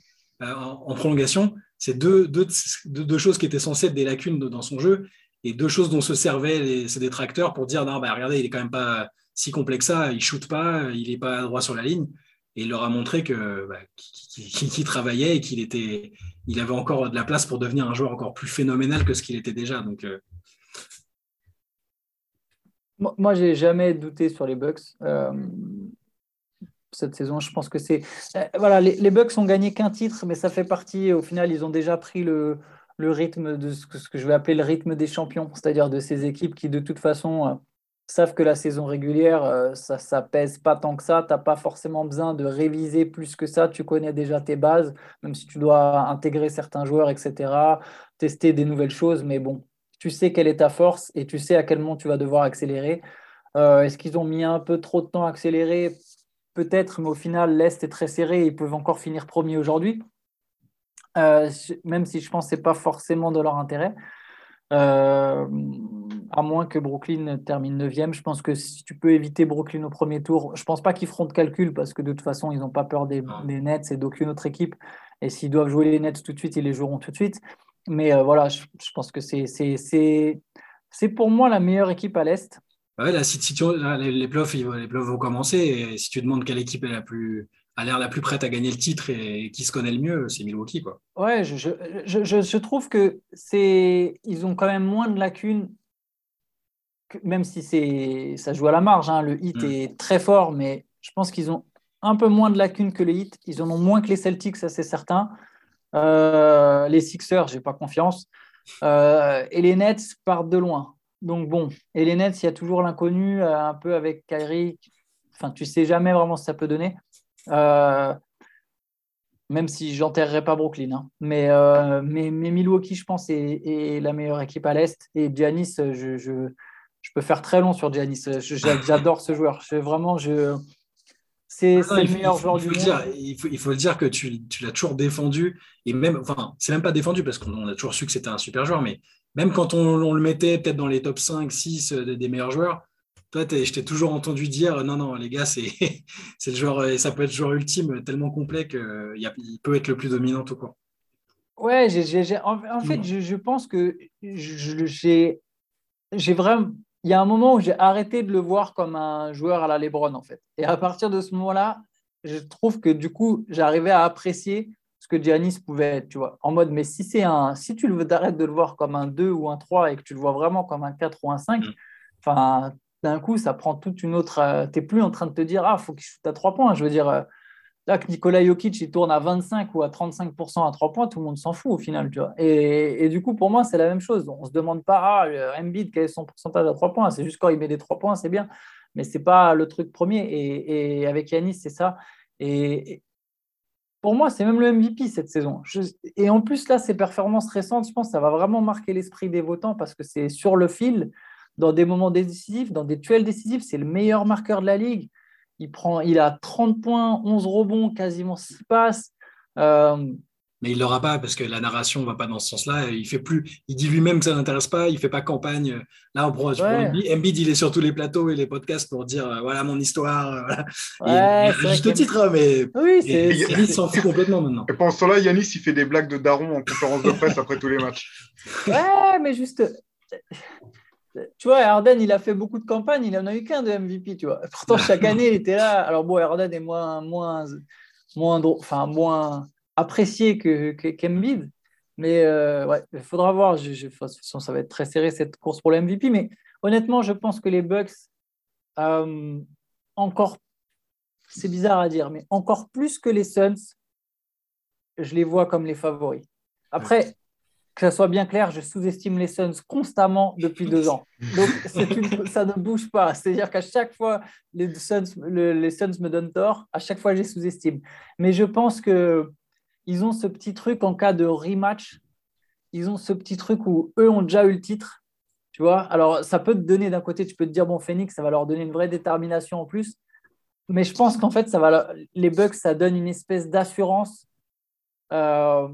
euh, en, prolongation. C'est deux, deux, deux, choses qui étaient censées être des lacunes dans son jeu et deux choses dont se servaient les, ses détracteurs pour dire non, bah, regardez, il est quand même pas si complexe ça, il shoot pas, il est pas droit sur la ligne. Et il leur a montré que bah, qu'il qu travaillait et qu'il il avait encore de la place pour devenir un joueur encore plus phénoménal que ce qu'il était déjà. Donc, euh... moi, j'ai jamais douté sur les Bucks. Euh, cette saison. Je pense que c'est. Euh, voilà, les, Bucks ont gagné qu'un titre, mais ça fait partie. Au final, ils ont déjà pris le, le rythme de ce que, je vais appeler le rythme des champions, c'est-à-dire de ces équipes qui, de toute façon, euh, savent que la saison régulière, euh, ça, ça pèse pas tant que ça. Tu n'as pas forcément besoin de réviser plus que ça. Tu connais déjà tes bases, même si tu dois intégrer certains joueurs, etc., tester des nouvelles choses. Mais bon, tu sais quelle est ta force et tu sais à quel moment tu vas devoir accélérer. Est-ce qu'ils ont mis un peu trop de temps à accélérer? Peut-être, mais au final, l'Est est très serré et ils peuvent encore finir premier aujourd'hui. Euh, même si je pense que ce n'est pas forcément de leur intérêt. Euh, à moins que Brooklyn termine 9e. Je pense que si tu peux éviter Brooklyn au premier tour, je ne pense pas qu'ils feront de calcul parce que de toute façon, ils n'ont pas peur des, des Nets et d'aucune autre équipe. Et s'ils doivent jouer les Nets tout de suite, ils les joueront tout de suite. Mais euh, voilà, je, je, pense que c'est pour moi la meilleure équipe à l'Est. Ouais, les, les, playoffs, les playoffs vont commencer. Et si tu demandes quelle équipe est la plus, a l'air la plus prête à gagner le titre et, qui se connaît le mieux, c'est Milwaukee. Quoi. Ouais, je, je, je, je trouve que c'est, ils ont quand même moins de lacunes, que, même si c'est, ça joue à la marge. Hein, le hit mm. est très fort, mais je pense qu'ils ont un peu moins de lacunes que les hits. Ils en ont moins que les Celtics, ça c'est certain. Euh, les Sixers, j'ai pas confiance. Euh, et les Nets partent de loin. Donc bon, et les Nets, il y a toujours l'inconnu, euh, un peu avec Kyrie. Enfin, tu sais jamais vraiment ce que ça peut donner. Euh, même si j'enterrerai pas Brooklyn. Hein. Mais, euh, mais, mais, Milwaukee, je pense, est, est, la meilleure équipe à l'Est. Et Giannis, je, je, je, peux faire très long sur Giannis. J'adore ce joueur. Je, vraiment, je, c'est le meilleur joueur du monde. Dire, il, faut, il faut le dire que tu, tu l'as toujours défendu. Et même, enfin, c'est même pas défendu parce qu'on a toujours su que c'était un super joueur, mais même quand on, on le mettait peut-être dans les top 5, 6 des meilleurs joueurs, toi, je t'ai toujours entendu dire non, non, les gars, c'est *laughs* le joueur, ça peut être le joueur ultime tellement complet qu'il peut être le plus dominant tout court. Ouais, en, fait, je, je, pense que j'ai vraiment. Il y a un moment où j'ai arrêté de le voir comme un joueur à la Lebron, en fait. Et à partir de ce moment-là, je trouve que du coup, j'arrivais à apprécier ce que Giannis pouvait être, tu vois. En mode, mais si c'est un, si tu le arrêtes de le voir comme un 2 ou un 3 et que tu le vois vraiment comme un 4 ou un 5, mm. enfin, d'un coup, ça prend toute une autre. Euh, tu n'es plus en train de te dire, ah, faut qu'il shoot à 3 points. Je veux dire, euh, là, que Nikola Jokic, il tourne à 25 ou à 35% à 3 points, tout le monde s'en fout au final, tu vois. Et, et, du coup, pour moi, c'est la même chose. On ne se demande pas, ah, Embiid, quel est son pourcentage à 3 points? C'est juste quand il met des 3 points, c'est bien. Mais ce n'est pas le truc premier. Et, et avec Yanis, c'est ça. Et, pour moi, c'est même le MVP cette saison. et en plus, là, ses performances récentes, je pense que ça va vraiment marquer l'esprit des votants parce que c'est sur le fil, dans des moments décisifs, dans des tuels décisifs, c'est le meilleur marqueur de la ligue. Il, prend, il a 30 points, 11 rebonds, quasiment 6 passes. Euh, mais il l'aura pas parce que la narration ne va pas dans ce sens-là. Il fait plus, il dit lui-même que ça l'intéresse pas. Il fait pas campagne. Là, on prend, Embiid, il est sur tous les plateaux et les podcasts pour dire euh, voilà mon histoire. Euh, juste titre, hein, mais oui, il s'en fout complètement maintenant. Et pendant ce temps-là, Yanis, il fait des blagues de daron en conférence de presse après tous les matchs. Ouais, mais juste. Tu vois, Arden, il a fait beaucoup de campagnes, il n'en a eu qu'un de MVP, tu vois. Pourtant, chaque année, il était là. Alors, bon, Arden est moins, moins, moins, enfin, moins, apprécié que, qu'Embiid. mais euh, ouais, il faudra voir. Je, de toute façon, ça va être très serré cette course pour le MVP. Mais honnêtement, je pense que les Bucks, euh, encore, c'est bizarre à dire, mais encore plus que les Suns, je les vois comme les favoris. Après, que ça soit bien clair, je sous-estime les Suns constamment depuis deux ans. Donc, ça ne bouge pas. C'est-à-dire qu'à chaque fois, les Suns, les Suns me donnent tort. À chaque fois, je les sous-estime. Mais je pense que ils ont ce petit truc en cas de rematch. Ils ont ce petit truc où eux ont déjà eu le titre. Tu vois Alors, ça peut te donner d'un côté, tu peux te dire, bon, Phoenix, ça va leur donner une vraie détermination en plus. Mais je pense qu'en fait, ça va, les Bucks, ça donne une espèce d'assurance euh,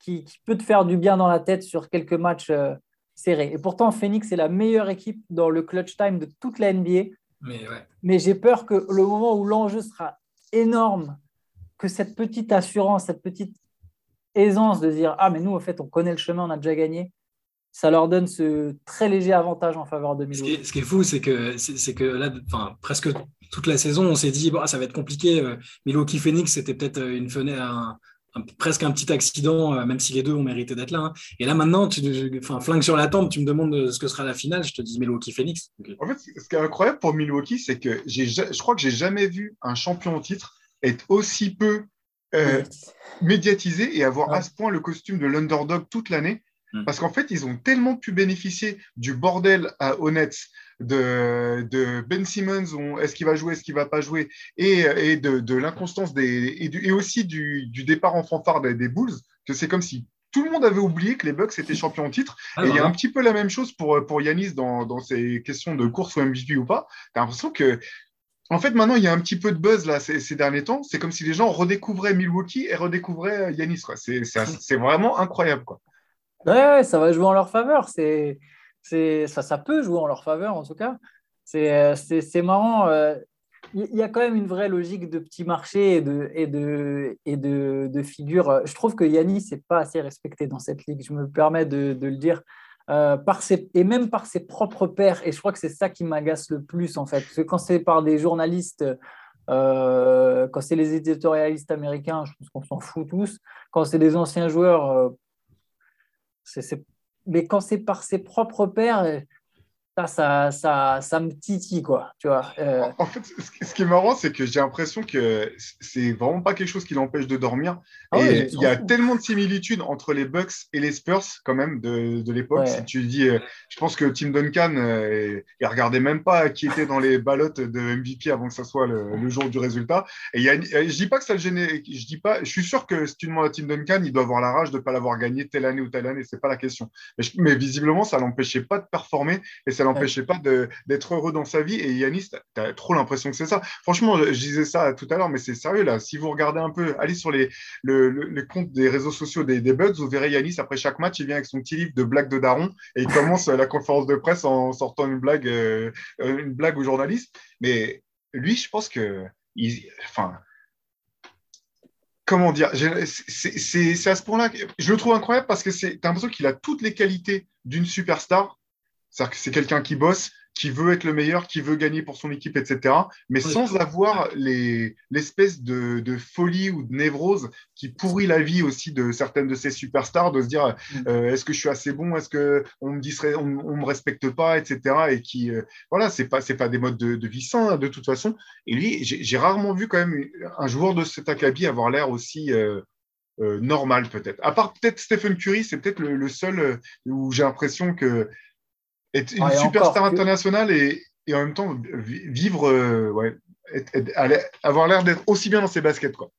qui, peut te faire du bien dans la tête sur quelques matchs euh, serrés. Et pourtant, Phoenix est la meilleure équipe dans le clutch time de toute la NBA. Mais, Mais j'ai peur que le moment où l'enjeu sera énorme que cette petite assurance, cette petite aisance de dire Ah, mais nous, en fait, on connaît le chemin, on a déjà gagné, ça leur donne ce très léger avantage en faveur de Milwaukee. Ce qui est, fou, c'est que, c'est, que là, enfin, presque toute la saison, on s'est dit bon, ça va être compliqué. Euh, Milwaukee Phoenix, c'était peut-être euh, une fenêtre, un, presque un petit accident, euh, même si les deux ont mérité d'être là. Hein. Et là, maintenant, tu, enfin, flingue sur la tempe, tu me demandes ce que sera la finale, je te dis Milwaukee Phoenix. En fait, ce qui est incroyable pour Milwaukee, c'est que je crois que j'ai jamais vu un champion au titre être aussi peu euh, médiatisé et avoir à ce point le costume de l'underdog toute l'année. Hmm. Parce qu'en fait, ils ont tellement pu bénéficier du bordel à Honnête, de, de, Ben Simmons, est-ce qu'il va jouer, est-ce qu'il va pas jouer, et, et de, de l'inconstance des, et, et, aussi du, du, départ en fanfare des, des Bulls, que c'est comme si tout le monde avait oublié que les Bucks étaient champions en titre. Ah et il y a un petit peu la même chose pour, pour Yanis dans, dans ces questions de course ou MVP ou pas. Tu as l'impression que en fait, maintenant, il y a un petit peu de buzz là ces, derniers temps. C'est comme si les gens redécouvraient Milwaukee et redécouvraient euh, Yanis. *laughs* C'est vraiment incroyable. Quoi. Ouais, ça va jouer en leur faveur. C'est, ça, ça peut jouer en leur faveur, en tout cas. C'est, euh, marrant. Euh, il y a quand même une vraie logique de petit marché et de, et de, et de, de figure. Je trouve que Yanis n'est pas assez respecté dans cette ligue. Je me permets de, de le dire. Euh, par ses, et même par ses propres pairs. Et je crois que c'est ça qui m'agace le plus, en fait. Parce que quand c'est par des journalistes, euh, quand c'est les éditorialistes américains, je pense qu'on s'en fout tous. Quand c'est des anciens joueurs, euh, mais quand c'est par ses propres pairs, ça, ça, ça, me titille, quoi. Tu vois, euh. En fait, ce qui est marrant, c'est que j'ai l'impression que c'est vraiment pas quelque chose qui l'empêche de dormir. Ah et il y a tellement de similitudes entre les Bucks et les Spurs, quand même, de, de l'époque. Si tu dis, euh, je pense que Tim Duncan, euh, il regardait même pas qui était dans les ballottes de MVP avant que ça soit le, jour du résultat. Et y a, je dis pas que ça le gênait. Je dis pas, je suis sûr que si tu demandes à Tim Duncan, il doit avoir la rage de pas l'avoir gagné telle année ou telle année. C'est pas la question. Mais, mais visiblement, ça l'empêchait pas de performer et ça l'empêchait pas d'être heureux dans sa vie. Et Yanis, tu as trop l'impression que c'est ça. Franchement, je, disais ça tout à l'heure, mais c'est sérieux là. Si vous regardez un peu, allez sur les, le, comptes des réseaux sociaux des, des Bugs, vous verrez Yanis après chaque match, il vient avec son petit livre de blagues de daron et il commence la conférence de presse en sortant une blague, euh, une blague aux journalistes. Mais lui, je pense que, il, enfin, comment dire, c'est à ce point-là que je le trouve incroyable parce que c'est l'impression qu'il a toutes les qualités d'une superstar. C'est-à-dire que c'est quelqu'un qui bosse, qui veut être le meilleur, qui veut gagner pour son équipe, etc. Mais sans avoir l'espèce de, de, folie ou de névrose qui pourrit la vie aussi de certaines de ces superstars, de se dire mm. euh, est-ce que je suis assez bon, est-ce que on me dit on, me respecte pas, etc. Et qui euh, voilà, c'est pas c'est pas des modes de, vie sains hein, de toute façon. Et lui, j'ai rarement vu quand même un joueur de cet acabit avoir l'air aussi euh, normal peut-être. À part peut-être Stephen Curry, c'est peut-être le, seul où j'ai l'impression que être une superstar internationale et, et, en même temps vivre, euh, ouais, avoir l'air d'être aussi bien dans ses baskets. Quoi.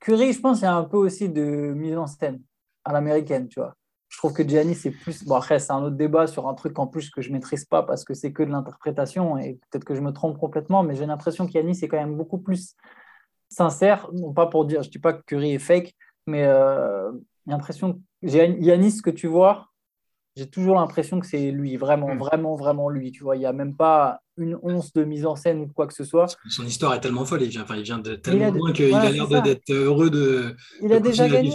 Curry, je pense, il y a un peu aussi de mise en scène à l'américaine, tu vois. Je trouve que Giannis, c'est plus. Bon, après, c'est un autre débat sur un truc en plus que je ne maîtrise pas parce que c'est que de l'interprétation et peut-être que je me trompe complètement, mais j'ai l'impression qu'Yanis est quand même beaucoup plus sincère. Non pas pour dire, je ne dis pas que Curry est fake, mais euh, j'ai l'impression que Yanis, que tu vois, j'ai toujours l'impression que c'est lui, vraiment, hmm. vraiment, vraiment lui. Tu vois, il n'y a même pas une once de mise en scène ou quoi que ce soit. Son histoire est tellement folle, il vient, enfin, il vient de tellement loin qu'il a l'air d'être heureux de. Il a déjà gagné.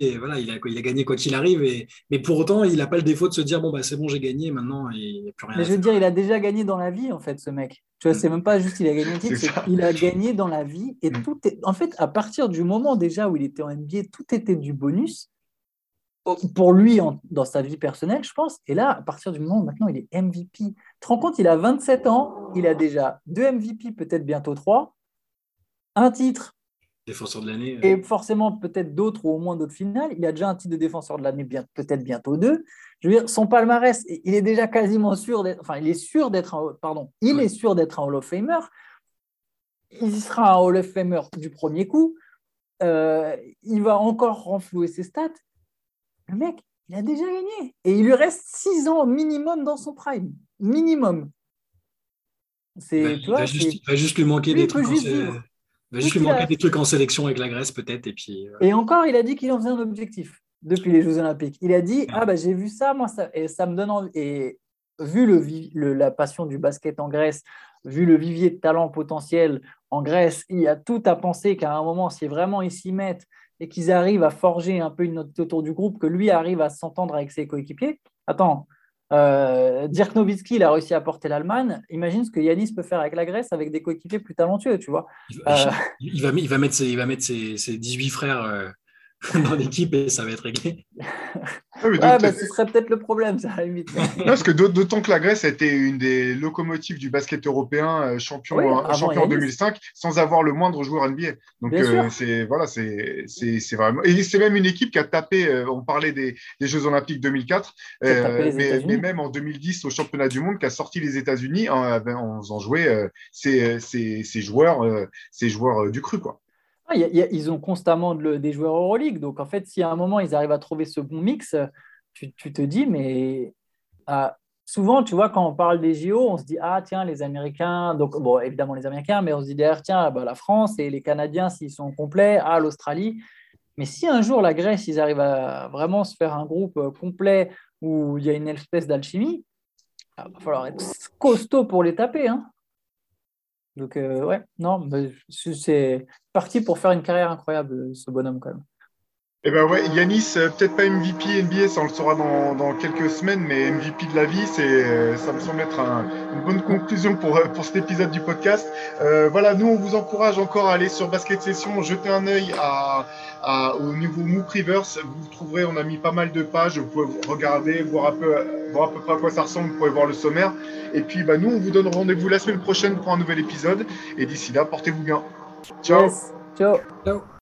et voilà, il a, il a gagné quoi qu'il arrive. Et, mais pour autant, il n'a pas le défaut de se dire bon, bah, c'est bon, j'ai gagné, maintenant, il n'y a plus rien. Mais je veux dire, il a déjà gagné dans la vie, en fait, ce mec. Tu vois, c'est même pas juste il a gagné un titre, *laughs* il a gagné dans la vie. Et hmm. tout est. En fait, à partir du moment déjà où il était en NBA, tout était du bonus pour lui dans sa vie personnelle, je pense. Et là, à partir du moment où maintenant il est MVP, tu te rends compte, il a 27 ans, il a déjà deux MVP, peut-être bientôt trois, un titre. Défenseur de l'année. Et forcément, peut-être d'autres ou au moins d'autres finales. Il a déjà un titre de défenseur de l'année, peut-être bientôt deux. Je veux dire, son palmarès, il est déjà quasiment sûr d'être. Enfin, il est sûr d'être un. Pardon, il est sûr d'être un Hall of Famer. Il sera un Hall of Famer du premier coup. Euh, il va encore renflouer ses stats. Le mec, il a déjà gagné. Et il lui reste 6 ans minimum dans son prime. Minimum. C'est, il, va, juste, lui manquer des trucs. En, va juste lui manquer des trucs en sélection avec la Grèce, peut-être. Et, puis, et encore, il a dit qu'il en faisait un objectif depuis les Jeux Olympiques. Il a dit Ah, bah, j'ai vu ça, moi, ça, et ça me donne envie. Et vu le, la passion du basket en Grèce, vu le vivier de talent potentiel en Grèce, il y a tout à penser qu'à un moment, si vraiment ils s'y mettent et qu'ils arrivent à forger un peu une note autour du groupe, que lui arrive à s'entendre avec ses coéquipiers. Attends, euh, Dirk Nowitzki, il a réussi à porter l'Allemagne. Imagine ce que Yanis peut faire avec la Grèce avec des coéquipiers plus talentueux, tu vois. Il va, il va, il va mettre, ses, il va mettre ses, 18 frères euh, *laughs* dans l'équipe et ça va être réglé. Ah, bah, ce serait peut-être le problème, ça, à parce que d'autant que la Grèce a été une des locomotives du basket européen, euh, champion, champion en 2005, sans avoir le moindre joueur NBA. Donc, euh, c'est voilà, c'est vraiment. Et c'est même une équipe qui a tapé, euh, on parlait des, des, Jeux Olympiques 2004, mais, mais, même en 2010 au championnat du monde, qui a sorti les États-Unis en, en, faisant jouer ces, ces, ces, joueurs, ces joueurs du cru, quoi. Ah, ils ont constamment des joueurs Euroleague. Donc, en fait, si à un moment, ils arrivent à trouver ce bon mix, tu, te dis, mais ah, souvent, tu vois, quand on parle des JO, on se dit, ah, tiens, les Américains, donc, bon, évidemment, les Américains, mais on se dit derrière, tiens, bah, la France et les Canadiens, s'ils sont complets, ah, l'Australie. Mais si un jour, la Grèce, ils arrivent à vraiment se faire un groupe euh, complet où il y a une espèce d'alchimie, il ah, va falloir être costaud pour les taper. Hein. Donc, euh, ouais, non, c'est parti pour faire une carrière incroyable, ce bonhomme, quand même. Eh ben ouais, Yanis, euh, peut-être pas MVP NBA, ça on le saura dans, quelques semaines, mais MVP de la vie, c'est, euh, ça me semble être une bonne conclusion pour, pour cet épisode du podcast. voilà, nous on vous encourage encore à aller sur Basket Session, jeter un œil à, au niveau Moop Rivers. Vous trouverez, on a mis pas mal de pages, vous pouvez regarder, voir, un peu, voir à peu près à quoi ça ressemble, vous pouvez voir le sommaire. Et puis bah, nous, on vous donne rendez-vous la semaine prochaine pour un nouvel épisode. Et d'ici là, portez-vous bien. Ciao. Ciao. Ciao.